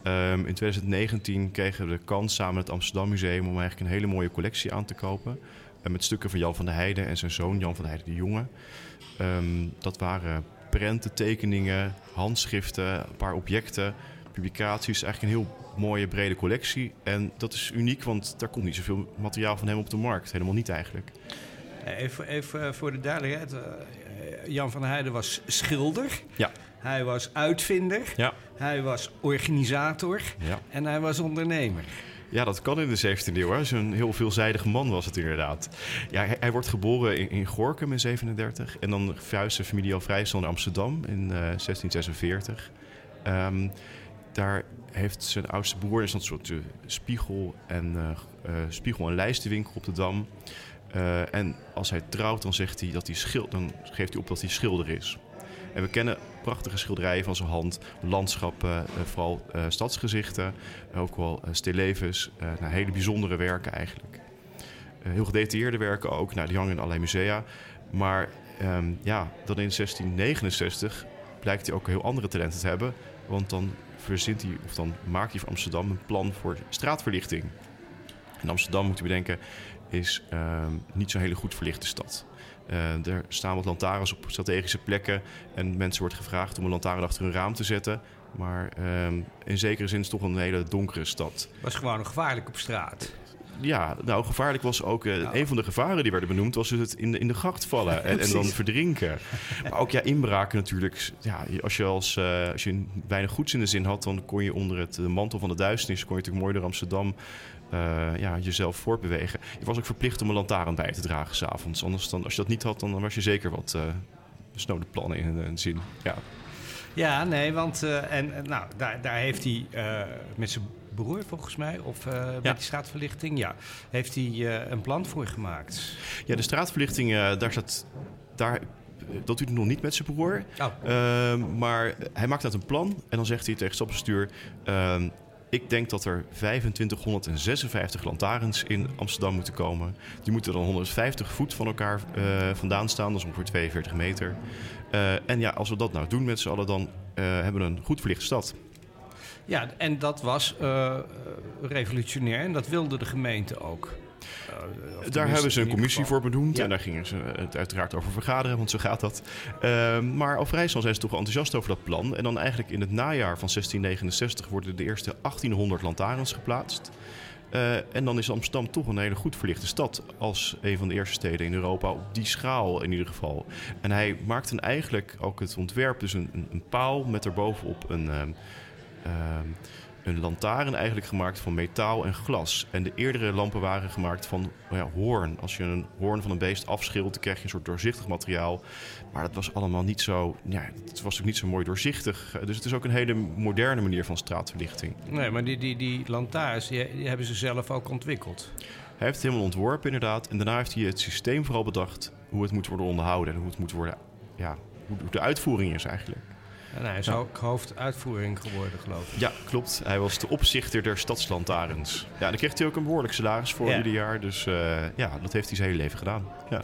S4: Um, in 2019 kregen we de kans samen met het Amsterdam Museum om eigenlijk een hele mooie collectie aan te kopen. Uh, met stukken van Jan van der Heijden en zijn zoon Jan van der Heijden de Jonge. Um, dat waren prenten, tekeningen, handschriften, een paar objecten, publicaties. Eigenlijk een heel mooie brede collectie. En dat is uniek, want daar komt niet zoveel materiaal van hem op de markt. Helemaal niet eigenlijk.
S2: Even, even voor de duidelijkheid. Jan van der Heijden was schilder.
S4: Ja.
S2: Hij was uitvinder.
S4: Ja.
S2: Hij was organisator.
S4: Ja.
S2: En hij was ondernemer.
S4: Ja, dat kan in de 17e eeuw. Zo'n heel veelzijdige man was het inderdaad. Ja, hij, hij wordt geboren in, in, Gorkum in 37. En dan verhuist zijn familie al vrij snel naar Amsterdam in uh, 1646. Um, daar heeft zijn oudste broer is een soort uh, spiegel en, uh, spiegel- en lijstenwinkel op de Dam. Uh, en als hij trouwt, dan zegt hij dat hij schil dan geeft hij op dat hij schilder is. En we kennen prachtige schilderijen van zijn hand, landschappen, vooral stadsgezichten, ook wel stillevens, nou, hele bijzondere werken eigenlijk. heel gedetailleerde werken ook, nou, die hangen in musea. Maar ehm, ja, dan in 1669 blijkt hij ook heel andere talenten te hebben. Want dan verzint hij, of dan maakt hij voor Amsterdam een plan voor straatverlichting. En Amsterdam, moet je bedenken, is uh, niet zo'n hele goed verlichte stad. Uh, er staan wat lantaarns op strategische plekken en mensen wordt gevraagd om een lantaarn achter hun raam te zetten. Maar uh, in zekere zin is het toch een hele donkere stad.
S2: Het was gewoon gevaarlijk op straat
S4: ja, nou, gevaarlijk was ook... Uh, Een van de gevaren die werden benoemd was het in de, in de gracht vallen en, en dan verdrinken. Maar ook ja, inbraken natuurlijk. Ja, als je, als, uh, als je weinig goeds in de zin had... dan kon je onder het mantel van de duisternis... kon je natuurlijk mooi door Amsterdam uh, ja, jezelf voortbewegen. Je was ook verplicht om een lantaarn bij te dragen s'avonds. Anders dan, als je dat niet had, dan was je zeker wat snode plannen in een zin. Ja.
S2: Ja, nee, want en, nou, daar, daar heeft hij met zijn broer volgens mij, of uh, met die straatverlichting, ja, heeft hij uh, een plan voor gemaakt.
S4: Ja, de straatverlichting, uh, daar zat, daar, dat doet hij nog niet met zijn broer. Oh. Ehm, maar hij maakt dat een plan en dan zegt hij tegen het stapbestuur... Ehm, ik denk dat er 2556 lantaarns in Amsterdam moeten komen. Die moeten dan 150 voet van elkaar vandaan staan, dat is ongeveer 42 meter. en ja, als we dat nou doen met z'n allen, dan hebben we een goed verlichte stad.
S2: Ja, en dat was revolutionair en dat wilde de gemeente ook.
S4: Uh, daar hebben ze een commissie voor benoemd en daar gingen ze het uiteraard over vergaderen, want zo gaat dat. Uh, maar al vrij snel zijn ze toch enthousiast over dat plan. En dan eigenlijk in het najaar van 1669 worden de eerste 1800 lantaarns geplaatst. Uh, en dan is Amsterdam toch een hele goed verlichte stad. Als een van de eerste steden in Europa op die schaal in ieder geval. En hij maakt dan eigenlijk ook het ontwerp, dus een, een, een paal met erbovenop een, Ehm, een lantaarn eigenlijk gemaakt van metaal en glas. En de eerdere lampen waren gemaakt van oh ja, hoorn. Als je een hoorn van een beest afschilt, dan krijg je een soort doorzichtig materiaal. Maar dat was allemaal niet zo, ja, het was ook niet zo mooi doorzichtig. Dus het is ook een hele moderne manier van straatverlichting.
S2: Nee, maar die, die, die lantaarns, die, hebben ze zelf ook ontwikkeld.
S4: Hij heeft het helemaal ontworpen inderdaad. En daarna heeft hij het systeem vooral bedacht hoe het moet worden onderhouden. En hoe het moet worden, ja, hoe de uitvoering is eigenlijk.
S2: En hij is ook hoofduitvoering geworden, geloof ik.
S4: Ja, klopt. Hij was de opzichter der stadslantaarns. Ja, daar kreeg hij ook een behoorlijk salaris voor ieder jaar. Dus uh, ja, dat heeft hij zijn hele leven gedaan. Ja.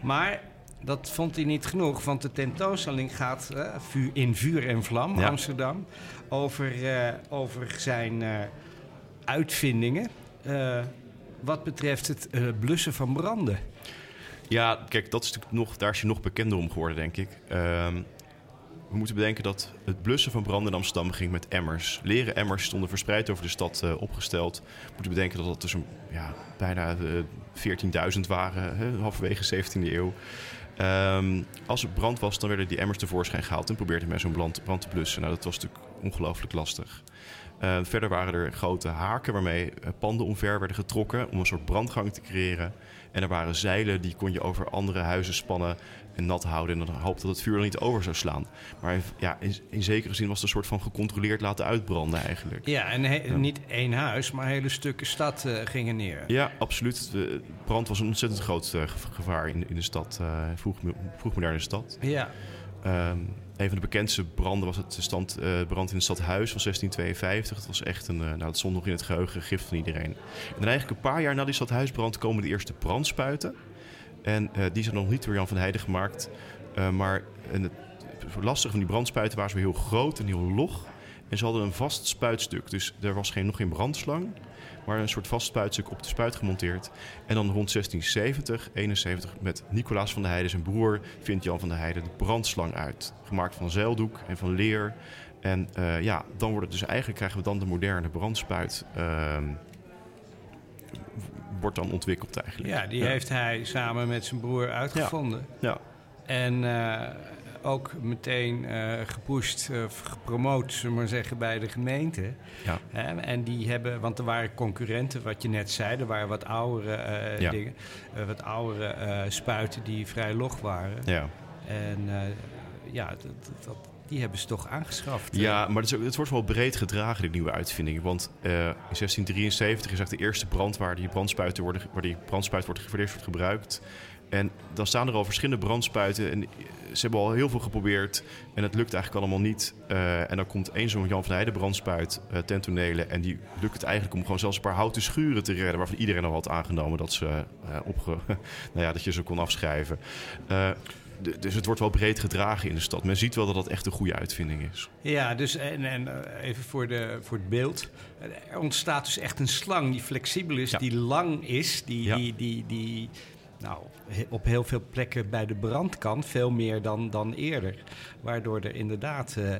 S2: Maar dat vond hij niet genoeg, want de tentoonstelling gaat uh, in vuur en vlam, ja. Amsterdam, over, uh, over zijn uitvindingen. wat betreft het blussen van branden.
S4: Ja, kijk, dat is natuurlijk nog, daar is hij nog bekender om geworden, denk ik. Ehm, we moeten bedenken dat het blussen van branden in Amsterdam ging met emmers. Leren emmers stonden verspreid over de stad uh, opgesteld. We moeten bedenken dat dat dus een, ja, bijna uh, eh, 14.000 waren, hè, halverwege de 17e eeuw. Um, als er brand was, dan werden die emmers tevoorschijn gehaald en probeerde men zo'n brand, brand, te blussen. Nou, dat was natuurlijk ongelooflijk lastig. Uh, verder waren er grote haken waarmee panden omver werden getrokken om een soort brandgang te creëren. En er waren zeilen die kon je over andere huizen spannen en nat houden. En dan hoopte dat het vuur er niet over zou slaan. Maar ja, in, in zekere zin was het een soort van gecontroleerd laten uitbranden eigenlijk.
S2: Ja, en niet één huis, maar hele stukken stad uh, gingen neer.
S4: Ja, absoluut. De brand was een ontzettend groot uh, gevaar in, in de stad, uh, vroeg, vroegmoderne stad.
S2: Ja.
S4: Um, een van de bekendste branden was het stand, uh, brand in het stadhuis van 1652. Het was echt een, uh, nou, dat stond nog in het geheugen, gift van iedereen. En dan eigenlijk een paar jaar na die stadhuisbrand komen de eerste brandspuiten. En uh, die zijn nog niet door Jan van Heijden gemaakt. maar en het, lastige van die brandspuiten waren ze heel groot en heel log. En ze hadden een vast spuitstuk. Dus er was geen, nog geen brandslang maar een soort vast spuitstuk op de spuit gemonteerd. En dan rond 1670, 71, met Nicolaas van der Heijden, zijn broer, vindt Jan van der Heijden de brandslang uit. Gemaakt van zeildoek en van leer. En uh, ja, dan wordt het dus eigenlijk krijgen we dan de moderne brandspuit. Uh, wordt dan ontwikkeld eigenlijk.
S2: Ja, die heeft hij samen met zijn broer uitgevonden.
S4: Ja.
S2: En uh, ook meteen uh, gepusht, uh, gepromoot, zullen we maar zeggen, bij de gemeente. Ja. en die hebben, want er waren concurrenten, wat je net zei, er waren wat oudere ja. dingen, wat oudere spuiten die vrij log waren.
S4: Ja.
S2: En ja, dat, dat, die hebben ze toch aangeschaft.
S4: Ja, maar het, is het wordt wel breed gedragen, die nieuwe uitvinding. Want in 1673 is echt de eerste brand waar die brandspuiten worden, waar die brandspuit wordt, voor wordt gebruikt. En dan staan er al verschillende brandspuiten. En ze hebben al heel veel geprobeerd. En het lukt eigenlijk allemaal niet. Uh, en dan komt één zo'n Jan van Heijden brandspuit uh, ten tonele. En die lukt het eigenlijk om gewoon zelfs een paar houten schuren te redden. Waarvan iedereen al had aangenomen dat, ze, uh, opge nou ja, dat je ze kon afschrijven. Dus het wordt wel breed gedragen in de stad. Men ziet wel dat dat echt een goede uitvinding is.
S2: Ja, dus en, en even voor, de, voor het beeld. Er ontstaat dus echt een slang die flexibel is, ja. die lang is, die, ja. die, die, die nou, op heel veel plekken bij de brand kan. Veel meer dan, dan eerder. Waardoor er inderdaad uh,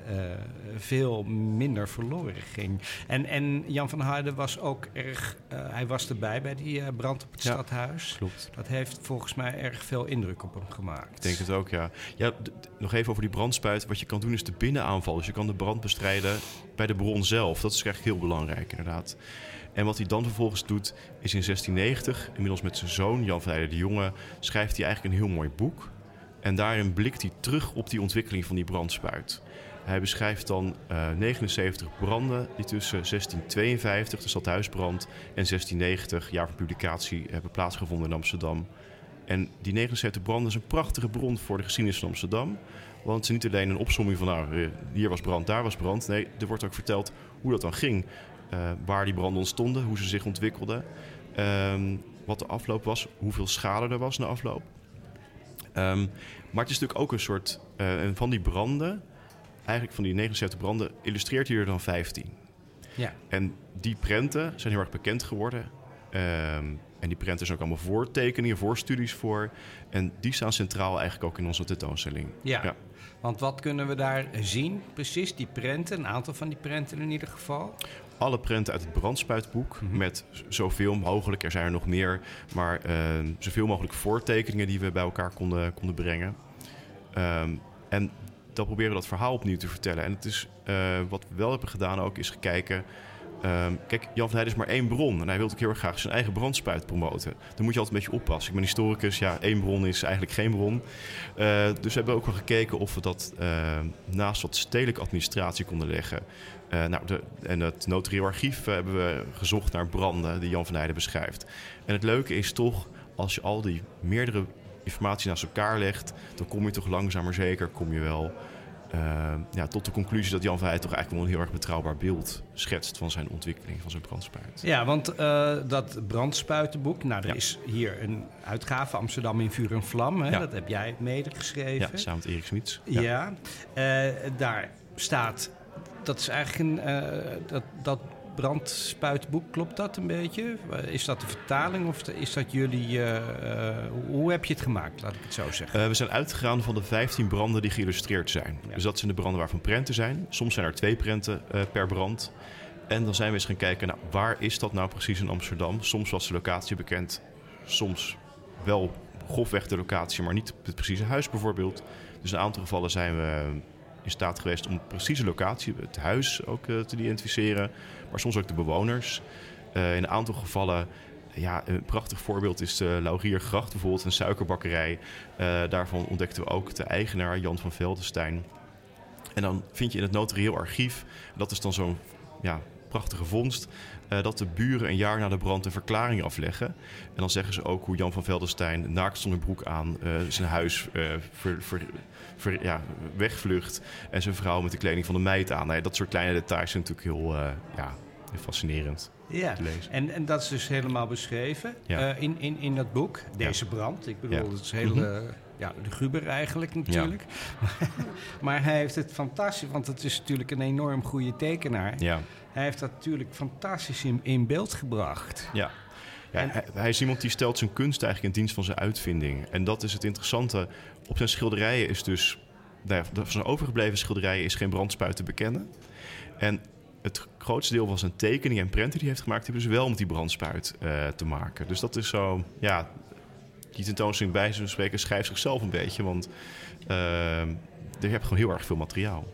S2: veel minder verloren ging. En, en Jan van Harden was ook erg... Uh, hij was erbij bij die brand op het ja, stadhuis.
S4: Klopt.
S2: Dat heeft volgens mij erg veel indruk op hem gemaakt.
S4: Ik denk het ook, ja. ja nog even over die brandspuit. Wat je kan doen is de binnenaanval. Dus je kan de brand bestrijden bij de bron zelf. Dat is echt heel belangrijk, inderdaad. En wat hij dan vervolgens doet, is in 1690, inmiddels met zijn zoon Jan van de Jonge, schrijft hij eigenlijk een heel mooi boek. En daarin blikt hij terug op die ontwikkeling van die brandspuit. Hij beschrijft dan uh, 79 branden die tussen 1652, de stadhuisbrand, en 1690, jaar van publicatie, hebben plaatsgevonden in Amsterdam. En die 79 branden is een prachtige bron voor de geschiedenis van Amsterdam. Want het is niet alleen een opsomming van, nou, hier was brand, daar was brand. Nee, er wordt ook verteld hoe dat dan ging. Uh, waar die branden ontstonden, hoe ze zich ontwikkelden. Um, wat de afloop was, hoeveel schade er was na afloop. Um, maar het is natuurlijk ook een soort. Uh, van die branden, eigenlijk van die 79 branden, illustreert hij er dan 15.
S2: Ja.
S4: En die prenten zijn heel erg bekend geworden. Um, en die prenten zijn ook allemaal voortekeningen, voorstudies voor. En die staan centraal eigenlijk ook in onze tentoonstelling.
S2: Ja. ja. Want wat kunnen we daar zien? Precies, die prenten, een aantal van die prenten in ieder geval
S4: alle prenten uit het brandspuitboek. Mm -hmm. Met zoveel mogelijk, er zijn er nog meer, maar uh, zoveel mogelijk voortekeningen die we bij elkaar konden, konden brengen. Um, en dan proberen we dat verhaal opnieuw te vertellen. En het is, uh, wat we wel hebben gedaan ook, is gekeken. Um, kijk, Jan van Heijden is maar één bron. En hij wil ook heel erg graag zijn eigen brandspuit promoten. Dan moet je altijd een beetje oppassen. Ik ben historicus. Ja, één bron is eigenlijk geen bron. Uh, dus we hebben ook wel gekeken of we dat uh, naast wat stedelijke administratie konden leggen. Uh, nou, de, en het notarieel archief uh, hebben we gezocht naar branden die Jan van Heijden beschrijft. En het leuke is toch, als je al die meerdere informatie naast elkaar legt, dan kom je toch langzaam maar zeker kom je wel uh, ja, tot de conclusie dat Jan van Heijden toch eigenlijk wel een heel erg betrouwbaar beeld schetst van zijn ontwikkeling, van zijn brandspuit.
S2: Ja, want dat brandspuitenboek, nou, er ja. is hier een uitgave Amsterdam in vuur en vlam, hè? Ja. dat heb jij medegeschreven.
S4: Ja, samen met Erik Smits.
S2: Ja, ja. daar staat dat is eigenlijk een. Uh, dat, dat brandspuitboek, klopt dat een beetje? Is dat de vertaling of is dat jullie... Uh, uh, hoe heb je het gemaakt, laat ik het zo zeggen?
S4: Uh, we zijn uitgegaan van de 15 branden die geïllustreerd zijn. Ja. Dus dat zijn de branden waarvan prenten zijn. Soms zijn er twee prenten per brand. En dan zijn we eens gaan kijken, nou, waar is dat nou precies in Amsterdam? Soms was de locatie bekend, soms wel grofweg de locatie, maar niet het precieze huis bijvoorbeeld. Dus in een aantal gevallen zijn we in staat geweest om precieze locatie, het huis ook uh, te identificeren, maar soms ook de bewoners. Uh, in een aantal gevallen, ja, een prachtig voorbeeld is de Lauriergracht, bijvoorbeeld een suikerbakkerij. Uh, daarvan ontdekten we ook de eigenaar, Jan van Veldenstein. En dan vind je in het notarieel archief, dat is dan zo'n ja, prachtige vondst, uh, dat de buren een jaar na de brand een verklaring afleggen. En dan zeggen ze ook hoe Jan van Veldenstein naakt zonder broek aan uh, zijn huis ver, ver, ver, ja, wegvlucht. En zijn vrouw met de kleding van de meid aan. Nee, dat soort kleine details zijn natuurlijk heel ja, fascinerend.
S2: Ja, en, en dat is dus helemaal beschreven ja. in, in, in dat boek, deze ja. brand. Ik bedoel, ja. het is heel... -hmm ja, de Guber eigenlijk natuurlijk. Ja. maar hij heeft het fantastisch, want het is natuurlijk een enorm goede tekenaar.
S4: Ja.
S2: Hij heeft dat natuurlijk fantastisch in, in beeld gebracht.
S4: Ja. Ja, en, hij, hij, is iemand die stelt zijn kunst eigenlijk in dienst van zijn uitvinding. En dat is het interessante. Op zijn schilderijen is dus... Nou ja, zijn overgebleven schilderijen is geen brandspuit te bekennen. En het grootste deel van zijn tekeningen en prenten die hij heeft gemaakt... hebben dus wel met die brandspuit uh, te maken. Dus dat is zo... Ja, die tentoonstelling bij zo'n spreken schrijft zichzelf een beetje. Want uh, je hebt gewoon heel erg veel materiaal.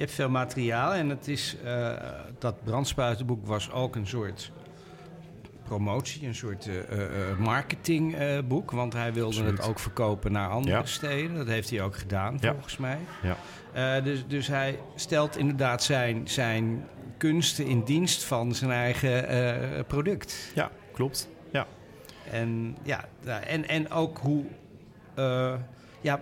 S2: Je hebt veel materiaal en het is, uh, dat brandspuitenboek was ook een soort promotie, een soort uh, marketingboek. want hij wilde Absoluut. het ook verkopen naar andere ja. steden. Dat heeft hij ook gedaan, ja. volgens mij.
S4: Ja.
S2: dus, dus hij stelt inderdaad zijn, zijn kunsten in dienst van zijn eigen product.
S4: Ja, klopt. Ja.
S2: En, ja, en, en ook hoe... Ja,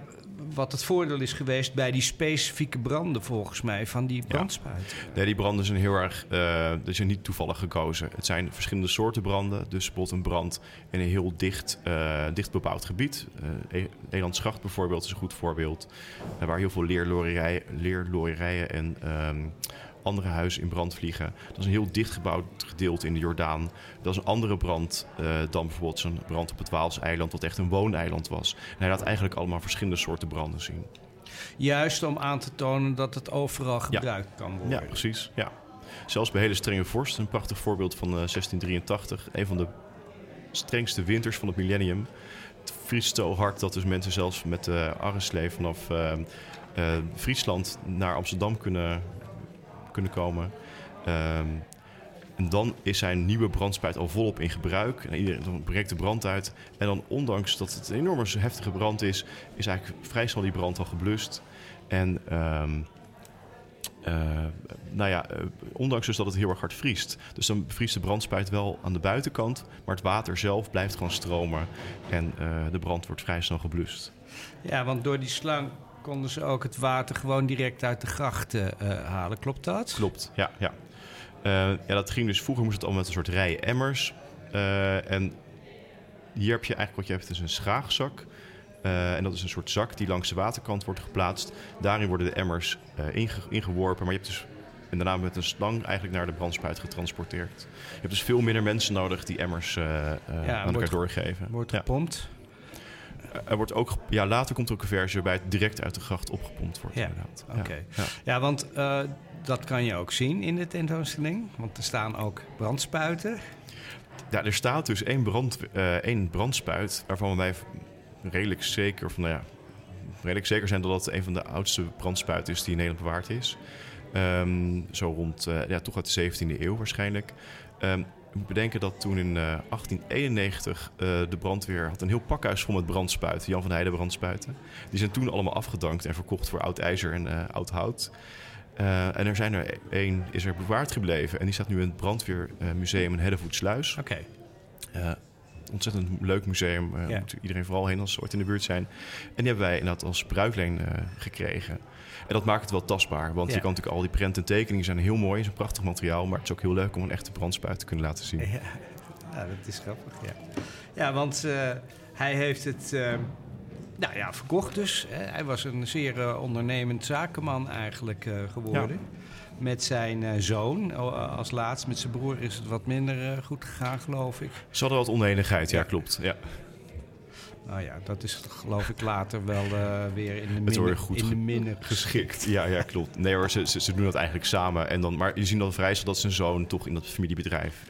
S2: wat het voordeel is geweest bij die specifieke branden, volgens mij, van die brandspuit.
S4: Nee, die branden zijn heel erg. Uh, die zijn niet toevallig gekozen. Het zijn verschillende soorten branden. Dus bijvoorbeeld een brand in een heel dicht, uh, dicht bebouwd gebied. Uh, Elandsgracht bijvoorbeeld is een goed voorbeeld. waar heel veel leerlorerijen, leerlorerijen en. Um, andere huizen in brand vliegen. Dat is een heel dichtgebouwd gedeelte in de Jordaan. Dat is een andere brand uh, dan bijvoorbeeld zo'n brand op het Waalseiland, wat echt een wooneiland was. En hij laat eigenlijk allemaal verschillende soorten branden zien.
S2: Juist om aan te tonen dat het overal gebruikt kan worden.
S4: Ja, precies. Ja. Zelfs bij hele strenge vorst, een prachtig voorbeeld van uh, 1683, een van de strengste winters van het millennium. Het vriest zo hard dat dus mensen zelfs met de uh, arreslee vanaf uh, Friesland naar Amsterdam kunnen kunnen komen. Um, en dan is zijn nieuwe brandspuit al volop in gebruik. En iedereen, dan breekt de brand uit. En dan, ondanks dat het een enorme heftige brand is, is eigenlijk vrij snel die brand al geblust. En um, uh, nou ja, uh, ondanks dus dat het heel erg hard vriest. Dus dan vriest de brandspuit wel aan de buitenkant, maar het water zelf blijft gewoon stromen. En uh, de brand wordt vrij snel geblust.
S2: Ja, want door die slang konden ze ook het water gewoon direct uit de grachten uh, halen. Klopt dat?
S4: Klopt, ja. ja. Uh, ja, dat ging dus vroeger moest het al met een soort rijen emmers. Uh, en hier heb je eigenlijk wat je hebt is een schraagzak. en dat is een soort zak die langs de waterkant wordt geplaatst. Daarin worden de emmers inge ingeworpen. Maar je hebt dus en daarna met een slang eigenlijk naar de brandspuit getransporteerd. Je hebt dus veel minder mensen nodig die emmers ja, aan elkaar doorgeven.
S2: Wordt gepompt.
S4: Er wordt ook, ja, later komt er ook een versie waarbij het direct uit de gracht opgepompt wordt.
S2: Ja,
S4: inderdaad.
S2: oké. Ja. ja. want uh, dat kan je ook zien in de tentoonstelling. Want er staan ook brandspuiten.
S4: Ja, er staat dus één, brand, uh, één brandspuit waarvan wij redelijk zeker, van, nou ja, redelijk zeker zijn dat dat een van de oudste brandspuiten is die in Nederland bewaard is. Um, zo rond, uh, ja, toch uit de 17e eeuw waarschijnlijk. Um, ik moet bedenken dat toen in uh, 1891 uh, de brandweer had een heel pakhuis vol met brandspuiten, Jan van Heijden brandspuiten. Die zijn toen allemaal afgedankt en verkocht voor oud ijzer en uh, oud hout. Uh, en er zijn er één is er bewaard gebleven en die staat nu in het brandweermuseum in Hellevoetsluis.
S2: Oké.
S4: Okay. ontzettend leuk museum. Uh. Moet iedereen vooral heen als ze ooit in de buurt zijn. En die hebben wij inderdaad als bruikleen gekregen. En dat maakt het wel tastbaar. Want ja. je kan natuurlijk al die prenten en tekeningen zijn heel mooi. Het is een prachtig materiaal. Maar het is ook heel leuk om een echte brandspuit te kunnen laten zien.
S2: Ja, ja dat is grappig. Ja, ja want uh, hij heeft het... Uh, nou ja, verkocht dus. Hij was een zeer uh, ondernemend zakenman eigenlijk geworden. Ja met zijn uh, zoon als laatst. Met zijn broer is het wat minder uh, goed gegaan, geloof ik.
S4: Ze hadden wat oneenigheid, ja, klopt. Ja.
S2: Nou ja, dat is geloof ik later wel uh, weer in de minne,
S4: goed
S2: in de minne
S4: geschikt. Ja, ja, klopt. Nee hoor, ze, ze, ze, doen dat eigenlijk samen. En dan, maar je ziet dan vrij snel dat zijn zoon toch in dat familiebedrijf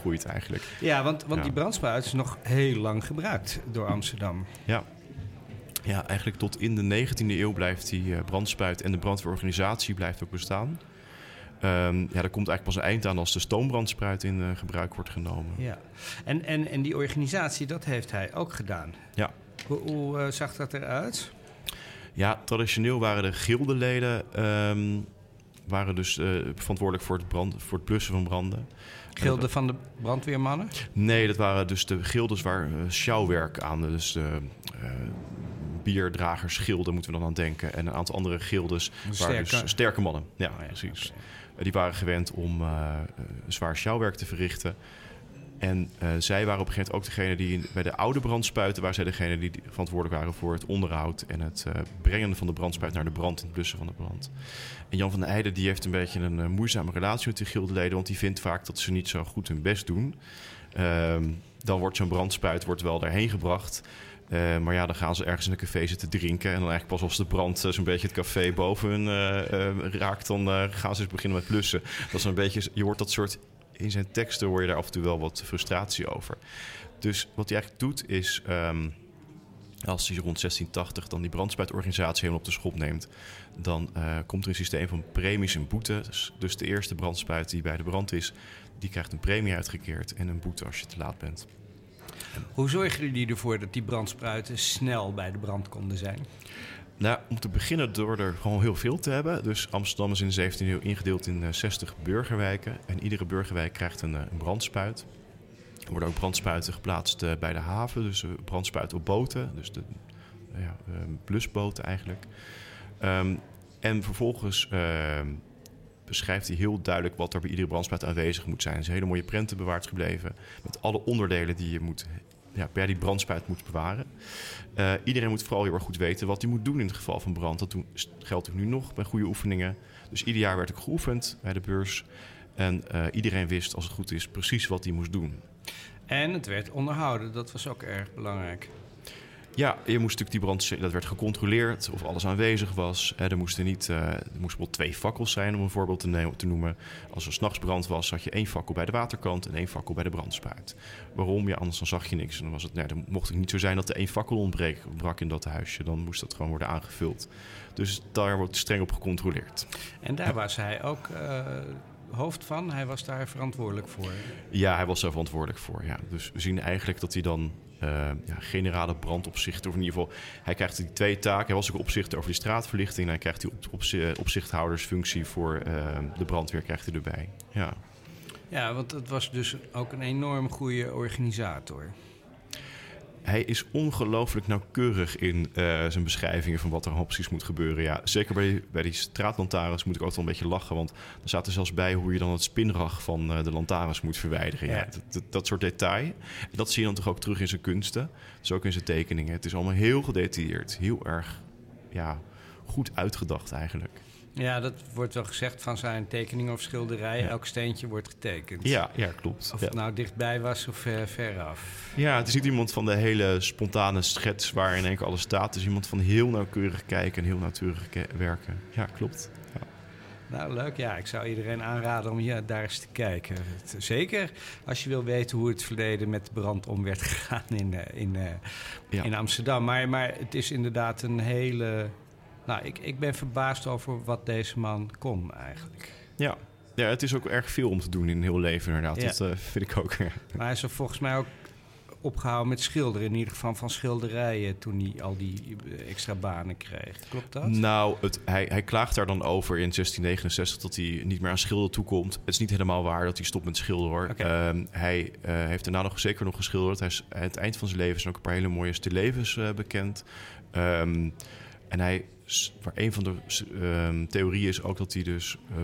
S4: groeit eigenlijk.
S2: Ja, want, want ja. die brandspuit is nog heel lang gebruikt door Amsterdam.
S4: Ja. Ja, eigenlijk tot in de 19e eeuw blijft die brandspuit en de brandweerorganisatie blijft ook bestaan. Um, ja, daar komt eigenlijk pas een eind aan als de stoombrandspuit in uh, gebruik wordt genomen.
S2: Ja, en, en, en die organisatie, dat heeft hij ook gedaan.
S4: Ja.
S2: Hoe, hoe uh, zag dat eruit?
S4: Ja, traditioneel waren de gildeleden um, waren dus uh, verantwoordelijk voor het, brand, voor het blussen van branden.
S2: Gilden van de brandweermannen?
S4: Nee, dat waren dus de gildes waar sjouwwerk aan, dus de uh, bierdragers gilden moeten we dan aan denken. En een aantal andere gildes
S2: sterke,
S4: waren dus sterke mannen. Ja, oh ja precies. Okay. Die waren gewend om uh, zwaar sjouwwerk te verrichten. En uh, zij waren op een gegeven moment ook degene die bij de oude brandspuiten... waar zij degene die verantwoordelijk waren voor het onderhoud... en het brengen van de brandspuit naar de brand en het blussen van de brand. En Jan van der Eijden die heeft een beetje een moeizame relatie met die gildeleden... want die vindt vaak dat ze niet zo goed hun best doen. Uh, dan wordt zo'n brandspuit wordt wel daarheen gebracht... Uh, maar ja, dan gaan ze ergens in een café zitten drinken. En dan eigenlijk pas als de brand uh, zo'n beetje het café boven hun uh, raakt, dan gaan ze eens beginnen met plussen. Dat is een beetje, je hoort dat soort, in zijn teksten hoor je daar af en toe wel wat frustratie over. Dus wat hij eigenlijk doet is, um, als hij rond 1680 dan die brandspuitorganisatie helemaal op de schop neemt, dan komt er een systeem van premies en boetes. Dus de eerste brandspuit die bij de brand is, die krijgt een premie uitgekeerd en een boete als je te laat bent.
S2: Hoe zorgen jullie ervoor dat die brandspruiten snel bij de brand konden zijn?
S4: Nou, om te beginnen door er gewoon heel veel te hebben. Dus Amsterdam is in de 17e eeuw ingedeeld in 60 burgerwijken. En iedere burgerwijk krijgt een, een brandspuit. Er worden ook brandspuiten geplaatst eh, bij de haven, dus brandspuiten op boten, dus de ja, blusboten eigenlijk. Um, en vervolgens ehm, beschrijft hij heel duidelijk wat er bij iedere brandspuit aanwezig moet zijn. Er zijn hele mooie prenten bewaard gebleven met alle onderdelen die je moet, ja, per die brandspuit moet bewaren. Uh, iedereen moet vooral heel erg goed weten wat hij moet doen in het geval van brand. Dat geldt ook nu nog bij goede oefeningen. Dus ieder jaar werd ik geoefend bij de beurs. En uh, iedereen wist, als het goed is, precies wat hij moest doen.
S2: En het werd onderhouden, dat was ook erg belangrijk.
S4: Ja, je moest natuurlijk die brand, dat werd gecontroleerd of alles aanwezig was. er moesten niet, uh, er moesten bijvoorbeeld twee fakkels zijn, om een voorbeeld te, te noemen. Als er s'nachts brand was, had je één fakkel bij de waterkant en één fakkel bij de brandspuit. Waarom? Ja, anders dan zag je niks. En dan, was het, nou, dan mocht het niet zo zijn dat er één fakkel ontbrak in dat huisje. Dan moest dat gewoon worden aangevuld. Dus daar wordt streng op gecontroleerd.
S2: En daar was hij ook uh, hoofd van? Hij was daar verantwoordelijk voor?
S4: Ja, hij was daar verantwoordelijk voor. Ja. Dus we zien eigenlijk dat hij dan uh, ja, generale brandopzichter, of in ieder geval, hij krijgt die twee taken. Hij was ook opzichter over die straatverlichting en hij krijgt die op, op, opzichthoudersfunctie voor uh, de brandweer krijgt hij erbij. Ja.
S2: ja, want het was dus ook een enorm goede organisator
S4: hij is ongelooflijk nauwkeurig in uh, zijn beschrijvingen van wat er precies moet gebeuren. Ja, zeker bij, bij die straatlantaarns moet ik ook wel een beetje lachen. Want er staat er zelfs bij hoe je dan het spinrag van uh, de lantaarns moet verwijderen. Ja. dat, dat, dat, soort detail. En dat zie je dan toch ook terug in zijn kunsten. Dus ook in zijn tekeningen. Het is allemaal heel gedetailleerd. Heel erg ja, goed uitgedacht eigenlijk.
S2: Ja, dat wordt wel gezegd van zijn tekeningen of schilderijen. Elk steentje wordt getekend.
S4: Ja, ja klopt.
S2: Of
S4: het
S2: nou dichtbij was of ver, veraf.
S4: Ja, het is niet iemand van de hele spontane schets waar in één keer alles staat. Het is iemand van heel nauwkeurig kijken en heel nauwkeurig werken. Ja, klopt. Ja.
S2: Nou, leuk. Ja, ik zou iedereen aanraden om hier daar eens te kijken. Zeker als je wil weten hoe het verleden met brand om werd gegaan in, eh, in, in, ja. in Amsterdam. Maar, maar het is inderdaad een hele nou, ik, ik ben verbaasd over wat deze man kon eigenlijk.
S4: Ja. ja, het is ook erg veel om te doen in een heel leven inderdaad. Dat uh, vind ik ook.
S2: maar hij is er volgens mij ook opgehouden met schilderen. In ieder geval van schilderijen toen hij al die extra banen kreeg. Klopt dat?
S4: Nou, het, hij, hij klaagt daar dan over in 1669 dat hij niet meer aan schilderen toekomt. Het is niet helemaal waar dat hij stopt met schilderen. Okay. Um, hij uh, heeft daarna nog zeker nog geschilderd. Hij is, aan het eind van zijn leven zijn ook een paar hele mooie stillevens uh, bekend. Um, en hij, waar een van de um, theorieën is ook dat hij dus uh,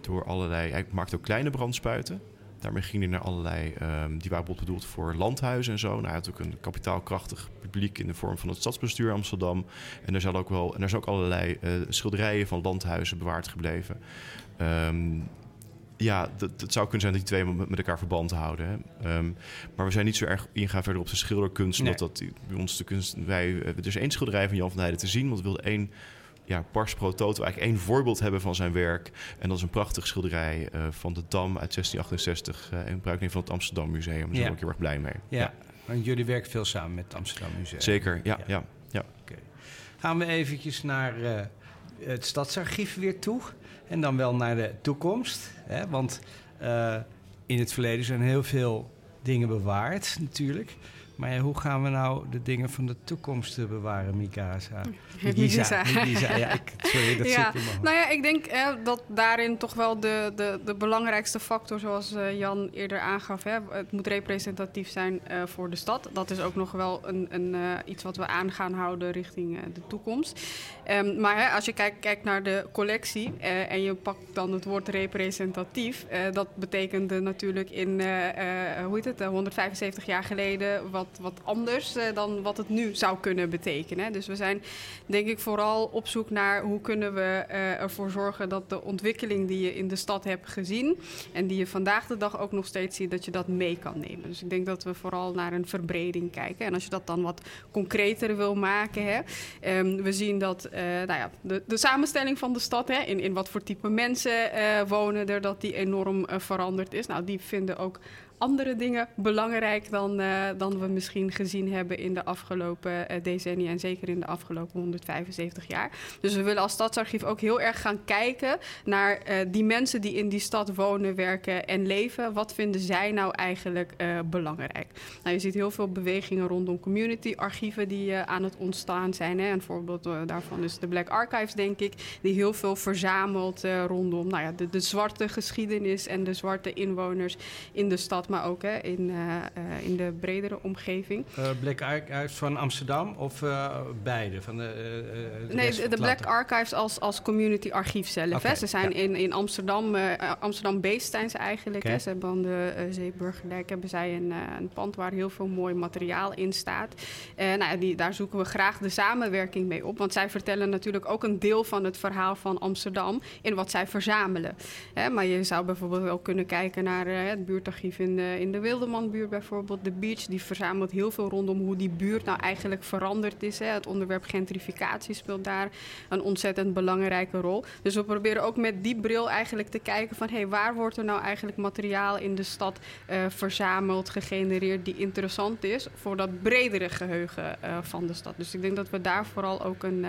S4: door allerlei. Hij maakt ook kleine brandspuiten. Daarmee ging hij naar allerlei. Um, die waren bijvoorbeeld bedoeld voor landhuizen en zo. Nou, hij had ook een kapitaalkrachtig publiek in de vorm van het stadsbestuur Amsterdam. En er zijn ook wel. En er zijn ook allerlei uh, schilderijen van landhuizen bewaard gebleven. Um, ja, dat, dat, zou kunnen zijn dat die twee met, met elkaar verband houden. Hè. Um, maar we zijn niet zo erg ingaan verder op de schilderkunst. Nee. Dat dat bij ons de kunst. Wij, er is één schilderij van Jan van Heijden te zien. Want we wilden één ja, pars pro toto, eigenlijk één voorbeeld hebben van zijn werk. En dat is een prachtig schilderij uh, van de Dam uit 1668. Uh, in gebruiking van het Amsterdam Museum. Daar ja. ben ik heel erg blij mee.
S2: Ja, ja. want jullie werken veel samen met het Amsterdam Museum.
S4: Zeker, ja. ja. ja.
S2: Okay. Gaan we eventjes naar uh, het Stadsarchief weer toe. En dan wel naar de toekomst. Hè? Want uh, in het verleden zijn heel veel dingen bewaard, natuurlijk. Maar ja, hoe gaan we nou de dingen van de toekomst bewaren, Mikasa?
S3: Mikasa.
S2: Mikasa. Ja, ik, sorry, dat
S3: ja.
S2: zit in
S3: Nou ja, ik denk eh, dat daarin toch wel de, de, de belangrijkste factor, zoals uh, Jan eerder aangaf, hè, het moet representatief zijn uh, voor de stad. Dat is ook nog wel een, een, iets wat we aan gaan houden richting de toekomst. Um, maar hè, als je kijkt, kijkt naar de collectie en je pakt dan het woord representatief, dat betekende natuurlijk in, hoe heet het, 175 jaar geleden wat wat, anders uh, dan wat het nu zou kunnen betekenen. Dus we zijn denk ik vooral op zoek naar hoe kunnen we uh, ervoor zorgen dat de ontwikkeling die je in de stad hebt gezien en die je vandaag de dag ook nog steeds ziet, dat je dat mee kan nemen. Dus ik denk dat we vooral naar een verbreding kijken. En als je dat dan wat concreter wil maken, hè, um, we zien dat uh, nou ja, de, de, samenstelling van de stad, hè, in, in wat voor type mensen wonen er, dat die enorm veranderd is. Nou, die vinden ook andere dingen belangrijk dan, uh, dan we misschien gezien hebben in de afgelopen uh, decennia en zeker in de afgelopen 175 jaar. Dus we willen als stadsarchief ook heel erg gaan kijken naar uh, die mensen die in die stad wonen, werken en leven. Wat vinden zij nou eigenlijk belangrijk? Nou, je ziet heel veel bewegingen rondom community-archieven die aan het ontstaan zijn. Hè. Een voorbeeld daarvan is de Black Archives, denk ik, die heel veel verzamelt rondom nou ja, de, de zwarte geschiedenis en de zwarte inwoners in de stad stad, maar ook hè, in, in de bredere omgeving.
S2: Black Archives van Amsterdam of beide? Van de,
S3: de nee, de, Black Archives als, als community archief zelf. hè. Ze zijn in, in Amsterdam, Amsterdam-based zijn ze eigenlijk. Hè. Ze hebben aan de Zeeburgerdijk hebben zij een, een pand waar heel veel mooi materiaal in staat. nou, die, daar zoeken we graag de samenwerking mee op. Want zij vertellen natuurlijk ook een deel van het verhaal van Amsterdam in wat zij verzamelen. maar je zou bijvoorbeeld ook kunnen kijken naar uh, het buurtarchief in de, in de Wildemanbuurt bijvoorbeeld. De Beach, die verzamelt heel veel rondom hoe die buurt nou eigenlijk veranderd is. Hè. Het onderwerp gentrificatie speelt daar een ontzettend belangrijke rol. Dus we proberen ook met die bril eigenlijk te kijken van... hey, waar wordt er nou eigenlijk materiaal in de stad uh, verzameld, gegenereerd... die interessant is voor dat bredere geheugen uh, van de stad. Dus ik denk dat we daar vooral ook een,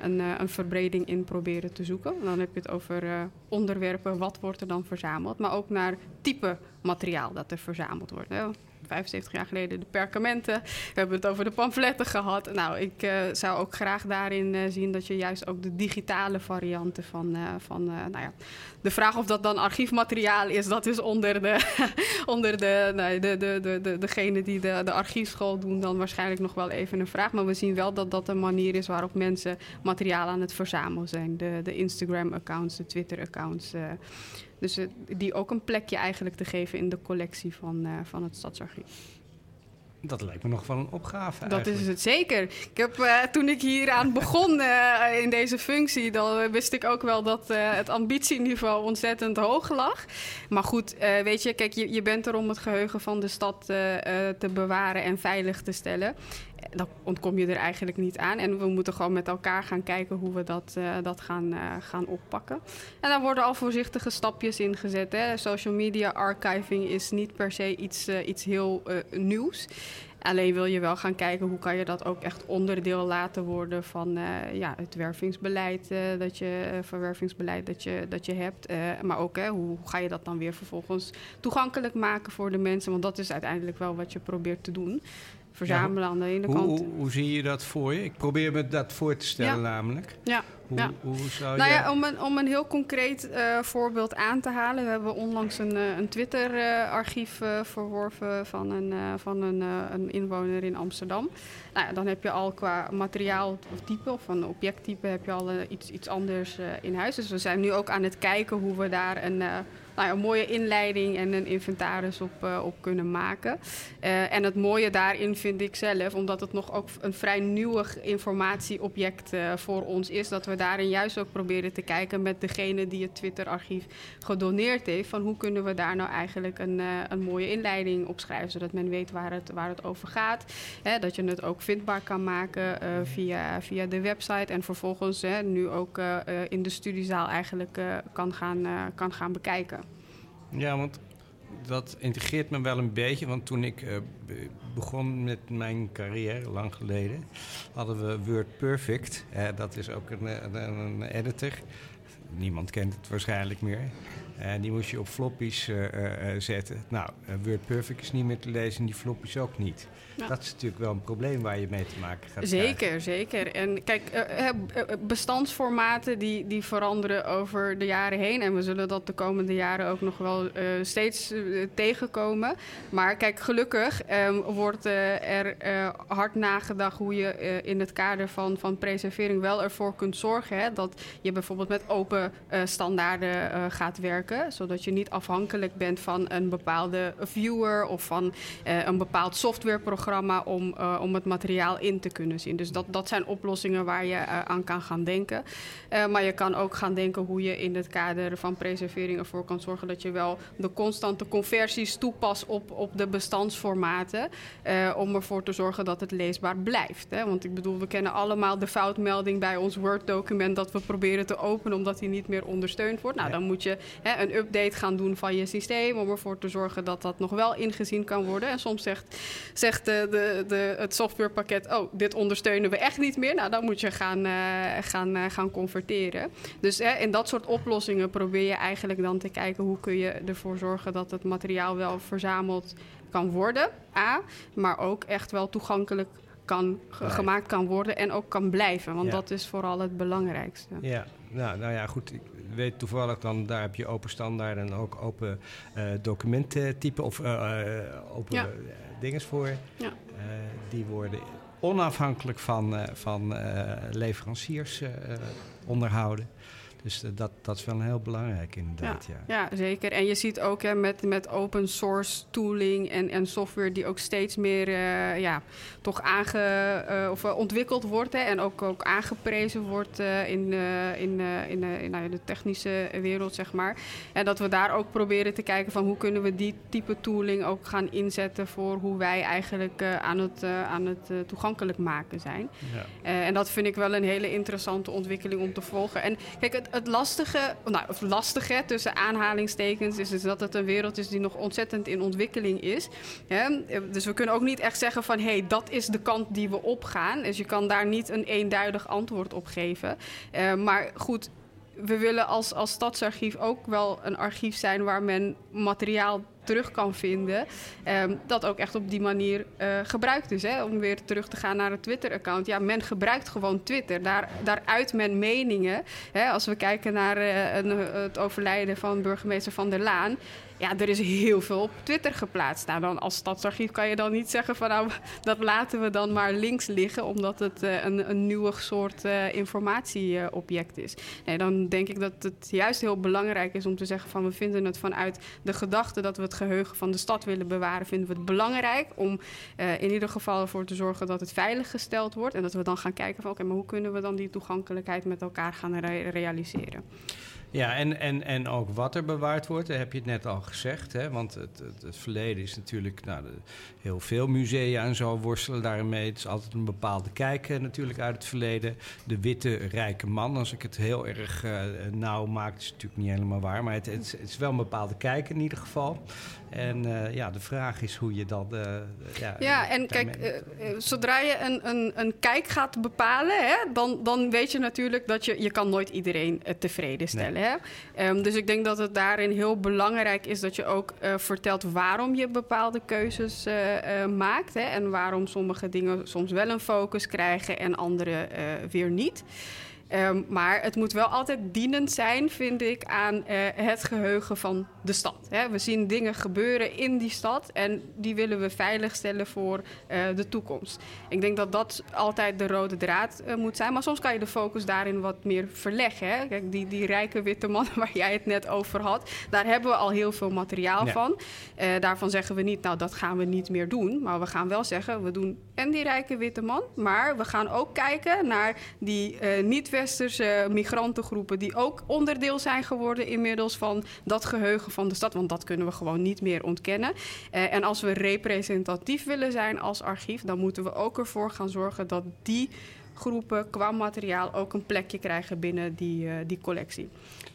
S3: een, een verbreding in proberen te zoeken. Dan heb je het over onderwerpen, wat wordt er dan verzameld, maar ook naar type materiaal dat er verzameld wordt. Hè. 75 jaar geleden de perkamenten. We hebben het over de pamfletten gehad. Nou, ik uh, zou ook graag daarin uh, zien dat je juist ook de digitale varianten van, uh, van nou ja, de vraag of dat dan archiefmateriaal is, dat is onder de, onder de, de, de, de, de, degene die de, de archiefschool doen dan waarschijnlijk nog wel even een vraag. Maar we zien wel dat dat een manier is waarop mensen materiaal aan het verzamelen zijn. De, de Instagram-accounts, de Twitter-accounts. Dus uh, die ook een plekje eigenlijk te geven in de collectie van, uh, van het Stadsarchief.
S2: Dat lijkt me nog wel een opgave.
S3: Dat is het zeker. Ik heb, uh, toen ik hier aan begon uh, in deze functie, dan wist ik ook wel dat uh, het ambitieniveau ontzettend hoog lag. Maar goed, weet je, kijk, je, je bent er om het geheugen van de stad te bewaren en veilig te stellen dan ontkom je er eigenlijk niet aan. En we moeten gewoon met elkaar gaan kijken hoe we dat, uh, dat gaan, uh, gaan oppakken. En daar worden al voorzichtige stapjes in gezet. Hè. Social media archiving is niet per se iets, uh, iets heel nieuws. Alleen wil je wel gaan kijken hoe kan je dat ook echt onderdeel laten worden van ja, het wervingsbeleid, dat je, verwervingsbeleid dat je, dat je hebt. maar ook hè, hoe ga je dat dan weer vervolgens toegankelijk maken voor de mensen? Want dat is uiteindelijk wel wat je probeert te doen verzamelen aan de ene
S2: hoe,
S3: kant.
S2: Hoe, hoe, zie je dat voor je? Ik probeer me dat voor te stellen namelijk.
S3: Ja.
S2: Hoe,
S3: ja.
S2: hoe zou
S3: nou
S2: je...
S3: ja, om een, om een heel concreet uh, voorbeeld aan te halen. We hebben onlangs een, uh, een Twitter-archief uh, verworven van, een, van een, een, inwoner in Amsterdam. Nou ja, dan heb je al qua materiaal of type of van objecttype heb je al iets, iets anders in huis. Dus we zijn nu ook aan het kijken hoe we daar een nou ja, een mooie inleiding en een inventaris op, uh, op kunnen maken. Uh, en het mooie daarin vind ik zelf, omdat het nog ook een vrij nieuw informatieobject uh, voor ons is, dat we daarin juist ook proberen te kijken met degene die het Twitter-archief gedoneerd heeft, van hoe kunnen we daar nou eigenlijk een, een mooie inleiding op schrijven, zodat men weet waar het, waar het over gaat. Hè, dat je het ook vindbaar kan maken via, via de website en vervolgens hè, nu ook in de studiezaal eigenlijk kan, gaan, kan gaan bekijken.
S2: Ja, want dat integreert me wel een beetje. Want toen ik uh, begon met mijn carrière, lang geleden, hadden we Word Perfect. Uh, dat is ook een, een, een, editor. Niemand kent het waarschijnlijk meer. En die moest je op floppies uh, zetten. Nou, Word Perfect is niet meer te lezen en die floppies ook niet. Ja. Dat is natuurlijk wel een probleem waar je mee te maken gaat
S3: Zeker,
S2: krijgen.
S3: zeker. En kijk, bestandsformaten die, die veranderen over de jaren heen. En we zullen dat de komende jaren ook nog wel steeds tegenkomen. Maar kijk, gelukkig um, wordt er hard nagedacht hoe je in het kader van, van preservering wel ervoor kunt zorgen hè, dat je bijvoorbeeld met open standaarden gaat werken. Zodat je niet afhankelijk bent van een bepaalde viewer of van een bepaald softwareprogramma programma om, uh, om het materiaal in te kunnen zien. Dus dat, dat zijn oplossingen waar je uh, aan kan gaan denken. Maar je kan ook gaan denken hoe je in het kader van preservering ervoor kan zorgen dat je wel de constante conversies toepast op, op de bestandsformaten. om ervoor te zorgen dat het leesbaar blijft. Hè? Want ik bedoel, we kennen allemaal de foutmelding bij ons Word-document dat we proberen te openen omdat die niet meer ondersteund wordt. Nou, dan moet je hè, een update gaan doen van je systeem om ervoor te zorgen dat dat nog wel ingezien kan worden. En soms zegt, zegt de, de, de, het softwarepakket, oh, dit ondersteunen we echt niet meer. Nou, dan moet je gaan, uh, gaan, uh, gaan converteren. Dus hè, in dat soort oplossingen probeer je eigenlijk dan te kijken hoe kun je ervoor zorgen dat het materiaal wel verzameld kan worden. A, maar ook echt wel toegankelijk kan, gemaakt kan worden en ook kan blijven. Want
S2: Ja.
S3: dat is vooral het belangrijkste.
S2: Ja, nou, nou ja, goed. Weet toevallig dan, daar heb je open standaard en ook open documententype of eh, eh, open
S3: Ja.
S2: dinges voor.
S3: Ja.
S2: Die worden onafhankelijk van, van leveranciers onderhouden. Dus eh, dat, dat is wel een heel belangrijk inderdaad, ja.
S3: Ja, zeker. En je ziet ook hè, met, met open source tooling en, en software die ook steeds meer eh, ja, toch aange, eh, of, ontwikkeld wordt hè, en ook, ook aangeprezen wordt in, in, in, in, nou de technische wereld, zeg maar. En dat we daar ook proberen te kijken van hoe kunnen we die type tooling ook gaan inzetten voor hoe wij eigenlijk aan het, aan het toegankelijk maken zijn.
S2: Ja.
S3: En dat vind ik wel een hele interessante ontwikkeling om te volgen. En kijk, het, het lastige, nou, of lastige tussen aanhalingstekens, is dus dat het een wereld is die nog ontzettend in ontwikkeling is. Hè? Dus we kunnen ook niet echt zeggen van hé, hey, dat is de kant die we opgaan. Dus je kan daar niet een eenduidig antwoord op geven. Eh, maar goed. We willen als, als stadsarchief ook wel een archief zijn waar men materiaal terug kan vinden. Ehm, dat ook echt op die manier eh, gebruikt is. Hè? Om weer terug te gaan naar het Twitter-account. Ja, men gebruikt gewoon Twitter. Daar, daar uit men meningen. Hè? Als we kijken naar eh, een, het overlijden van burgemeester Van der Laan. Ja, er is heel veel op Twitter geplaatst. Nou, dan als stadsarchief kan je dan niet zeggen van nou, dat laten we dan maar links liggen, omdat het eh, een, een nieuwe soort eh, informatieobject is. Nee, dan denk ik dat het juist heel belangrijk is om te zeggen van we vinden het vanuit de gedachte dat we het geheugen van de stad willen bewaren, vinden we het belangrijk om eh, in ieder geval ervoor te zorgen dat het veilig gesteld wordt. En dat we dan gaan kijken van oké, maar hoe kunnen we dan die toegankelijkheid met elkaar gaan re- realiseren?
S2: Ja, en, en, en ook wat er bewaard wordt, daar heb je het net al gezegd. Hè? Want het, het, het verleden is natuurlijk, nou, de- heel veel musea en zo worstelen daarmee. Het is altijd een bepaalde kijk natuurlijk uit het verleden. De witte rijke man, als ik het heel erg eh, nauw maak, is natuurlijk niet helemaal waar. Maar het, het, is- het is wel een bepaalde kijk in ieder geval. En eh, ja, de vraag is hoe je dat... eh, ja,
S3: Ja, en kijk, zodra je een, een, een kijk gaat bepalen, hè, dan, dan weet je natuurlijk dat je, je kan nooit iedereen tevreden stellen. Hè? Ehm, dus ik denk dat het daarin heel belangrijk is dat je ook eh, vertelt waarom je bepaalde keuzes eh, eh, maakt. Hè, en waarom sommige dingen soms wel een focus krijgen en andere weer niet. Ehm, maar het moet wel altijd dienend zijn, vind ik, aan eh, het geheugen van de stad. Hè. We zien dingen gebeuren in die stad en die willen we veiligstellen voor eh, de toekomst. Ik denk dat dat altijd de rode draad eh, moet zijn. Maar soms kan je de focus daarin wat meer verleggen. Hè. Kijk, die, die rijke witte man waar jij het net over had, daar hebben we al heel veel materiaal
S2: Ja.
S3: van. Daarvan zeggen we niet, nou dat gaan we niet meer doen. Maar we gaan wel zeggen, we doen en die rijke witte man. Maar we gaan ook kijken naar die eh, niet-westerse migrantengroepen... die ook onderdeel zijn geworden inmiddels van dat geheugen van de stad. Want dat kunnen we gewoon niet meer ontkennen. Eh, en als we representatief willen zijn als archief... dan moeten we ook ervoor gaan zorgen dat die groepen qua materiaal... ook een plekje krijgen binnen die, eh, die collectie.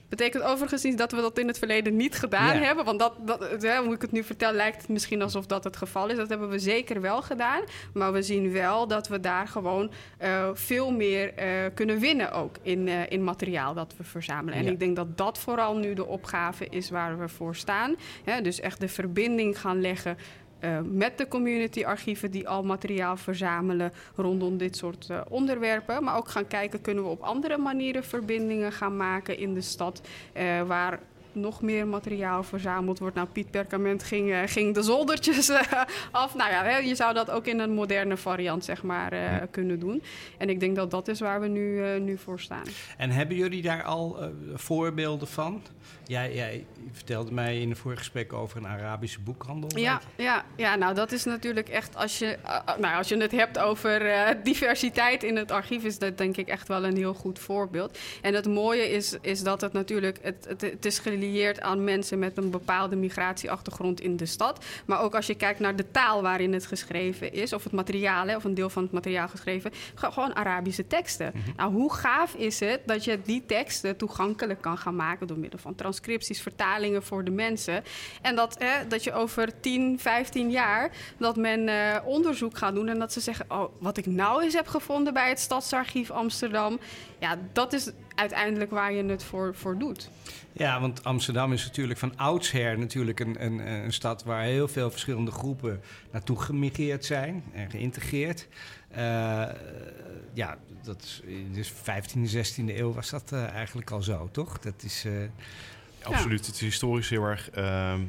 S3: Betekent overigens niet dat we dat in het verleden niet gedaan
S2: Ja.
S3: hebben. Want dat, dat, hè, hoe ik het nu vertel, lijkt het misschien alsof dat het geval is. Dat hebben we zeker wel gedaan. Maar we zien wel dat we daar gewoon eh, veel meer eh, kunnen winnen ook in, eh, in materiaal dat we verzamelen. En
S2: Ja.
S3: ik denk dat dat vooral nu de opgave is waar we voor staan. Hè, dus echt de verbinding gaan leggen eh, met de community-archieven die al materiaal verzamelen rondom dit soort eh, onderwerpen. Maar ook gaan kijken, kunnen we op andere manieren verbindingen gaan maken in de stad eh, waar nog meer materiaal verzameld wordt. Nou, Piet Perkament ging, ging de zoldertjes af. Nou ja, je zou dat ook in een moderne variant zeg maar, kunnen doen. En ik denk dat dat is waar we nu, nu voor staan.
S2: En hebben jullie daar al voorbeelden van? Jij, jij vertelde mij in een vorige gesprek over een Arabische boekhandel.
S3: Ja, ja, ja, nou dat is natuurlijk echt als je, eh, eh, nou, als je het hebt over eh, diversiteit in het archief, is dat denk ik echt wel een heel goed voorbeeld. En het mooie is, is dat het natuurlijk, het, het, het is gelieerd aan mensen met een bepaalde migratieachtergrond in de stad. Maar ook als je kijkt naar de taal waarin het geschreven is, of het materiaal, hè, of een deel van het materiaal geschreven, ge- gewoon Arabische teksten. Nou, hoe gaaf is het dat je die teksten toegankelijk kan gaan maken door middel van transcripties, vertalingen voor de mensen. En dat, hè, dat je over 10, 15 jaar dat men eh, onderzoek gaat doen en dat ze zeggen: Oh, wat ik nou eens heb gevonden bij het Stadsarchief Amsterdam. Ja, dat is uiteindelijk waar je het voor, voor doet.
S2: Ja, want Amsterdam is natuurlijk van oudsher natuurlijk een, een, een stad waar heel veel verschillende groepen naartoe gemigreerd zijn en geïntegreerd. Uh, ja, dat is, dus 15e, 16e eeuw was dat uh, eigenlijk al zo, toch? Dat is.
S4: Absoluut. Het is historisch heel erg. Ehm,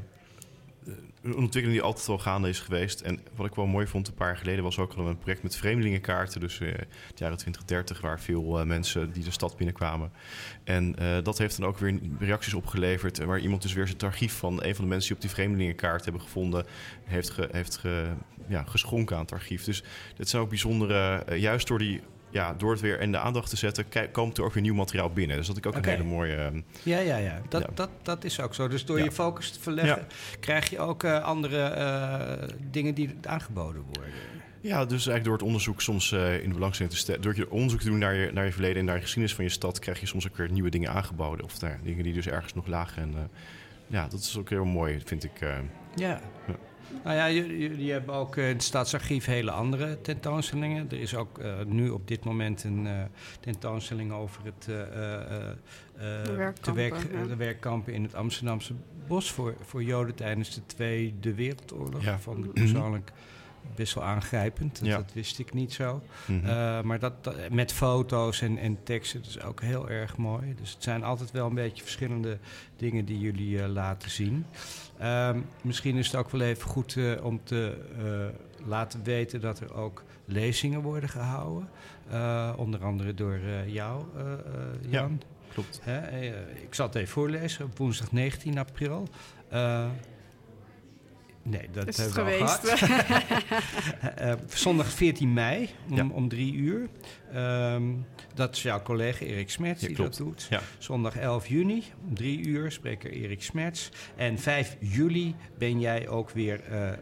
S4: een ontwikkeling die altijd al gaande is geweest. En wat ik wel mooi vond, een paar jaar geleden was ook al een project met vreemdelingenkaarten. Dus uh, het jaren 2030, waar veel uh, mensen die de stad binnenkwamen. En dat heeft dan ook weer reacties opgeleverd. Waar iemand dus weer zijn archief van een van de mensen die op die vreemdelingenkaart hebben gevonden, heeft, heeft ja, geschonken aan het archief. Dus dit zijn ook bijzondere, juist door die ja, door het weer in de aandacht te zetten, komt er ook weer nieuw materiaal binnen. Dus dat ik ook een hele mooie. Uh,
S2: ja, ja, ja. Dat, ja. Dat, dat is ook zo. Dus door ja. je focus te verleggen, krijg je ook uh, andere uh, dingen die aangeboden worden.
S4: Ja, dus eigenlijk door het onderzoek soms in de belangstelling te stellen. Door je onderzoek te doen naar je, naar je verleden en naar je geschiedenis van je stad, krijg je soms ook weer nieuwe dingen aangeboden. Of daar, dingen die dus ergens nog lagen. En ja, dat is ook heel mooi, vind ik.
S2: ja. Nou ja, jullie hebben ook in het Staatsarchief hele andere tentoonstellingen. Er is ook uh, nu op dit moment een uh, tentoonstelling over het, uh,
S3: de, werkkampen,
S2: werk,
S3: ja.
S2: de werkkampen in het Amsterdamse bos voor, voor Joden tijdens de Tweede Wereldoorlog.
S4: Ja.
S2: Ik persoonlijk best wel aangrijpend. Dat,
S4: Ja.
S2: dat wist ik niet zo.
S4: Mhm.
S2: Uh, maar dat, dat- met foto's en, en teksten, dat is ook heel erg mooi. Dus het zijn altijd wel een beetje verschillende dingen die jullie eh, laten zien. Ehm, misschien is het ook wel even goed eh, om te eh, laten weten dat er ook lezingen worden gehouden. Eh, onder andere door eh, jou, eh, eh, Jan.
S4: Klopt.
S2: Hè, eh, ik zal het even voorlezen op woensdag 19 april. Nee, dat
S3: Is
S2: hebben
S3: het
S2: we
S3: geweest?
S2: gehad. Eh, zondag 14 mei om,
S4: Ja.
S2: om drie uur. Ehm, dat is jouw collega Erik Smerts
S4: Ja,
S2: die
S4: klopt.
S2: dat doet.
S4: Ja.
S2: Zondag 11 juni om drie uur spreker Erik Smerts. En 5 juli ben jij ook weer eh, eh,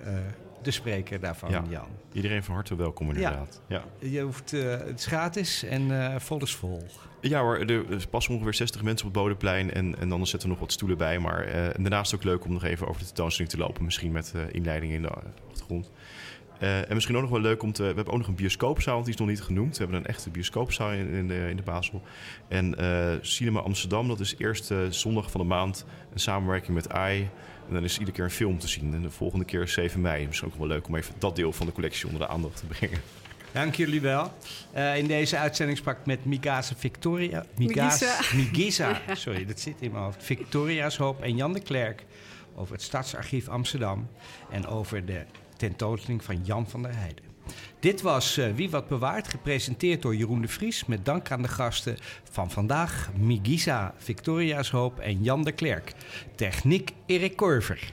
S2: de spreker daarvan,
S4: Ja.
S2: Jan.
S4: Iedereen van harte welkom inderdaad. Ja.
S2: Je hoeft, eh, het is gratis en eh, vol is vol.
S4: Ja hoor, er passen ongeveer 60 mensen op het Bodemplein en, en dan zetten we nog wat stoelen bij. Maar eh, daarnaast ook leuk om nog even over de tentoonstelling te lopen. Misschien met inleiding in de achtergrond. En misschien ook nog wel leuk om te... We hebben ook nog een bioscoopzaal, want die is nog niet genoemd. We hebben een echte bioscoopzaal in, in, de, in de Basel. En Cinema Amsterdam, dat is eerste zondag van de maand een samenwerking met AI. En dan is iedere keer een film te zien. En de volgende keer is 7 mei. Misschien ook wel leuk om even dat deel van de collectie onder de aandacht te brengen.
S2: Dank jullie wel. Eh, in deze uitzending sprak ik met Migasa Victoria. Migasa. Migisa, sorry, dat zit in mijn hoofd. Victoria's Hoop en Jan de Klerk over het Stadsarchief Amsterdam. En over de tentoonstelling van Jan van der Heijden. Dit was eh, Wie Wat Bewaart, gepresenteerd door Jeroen de Vries. Met dank aan de gasten van vandaag, Migisa, Victoria's Hoop en Jan de Klerk. Techniek Erik Korver.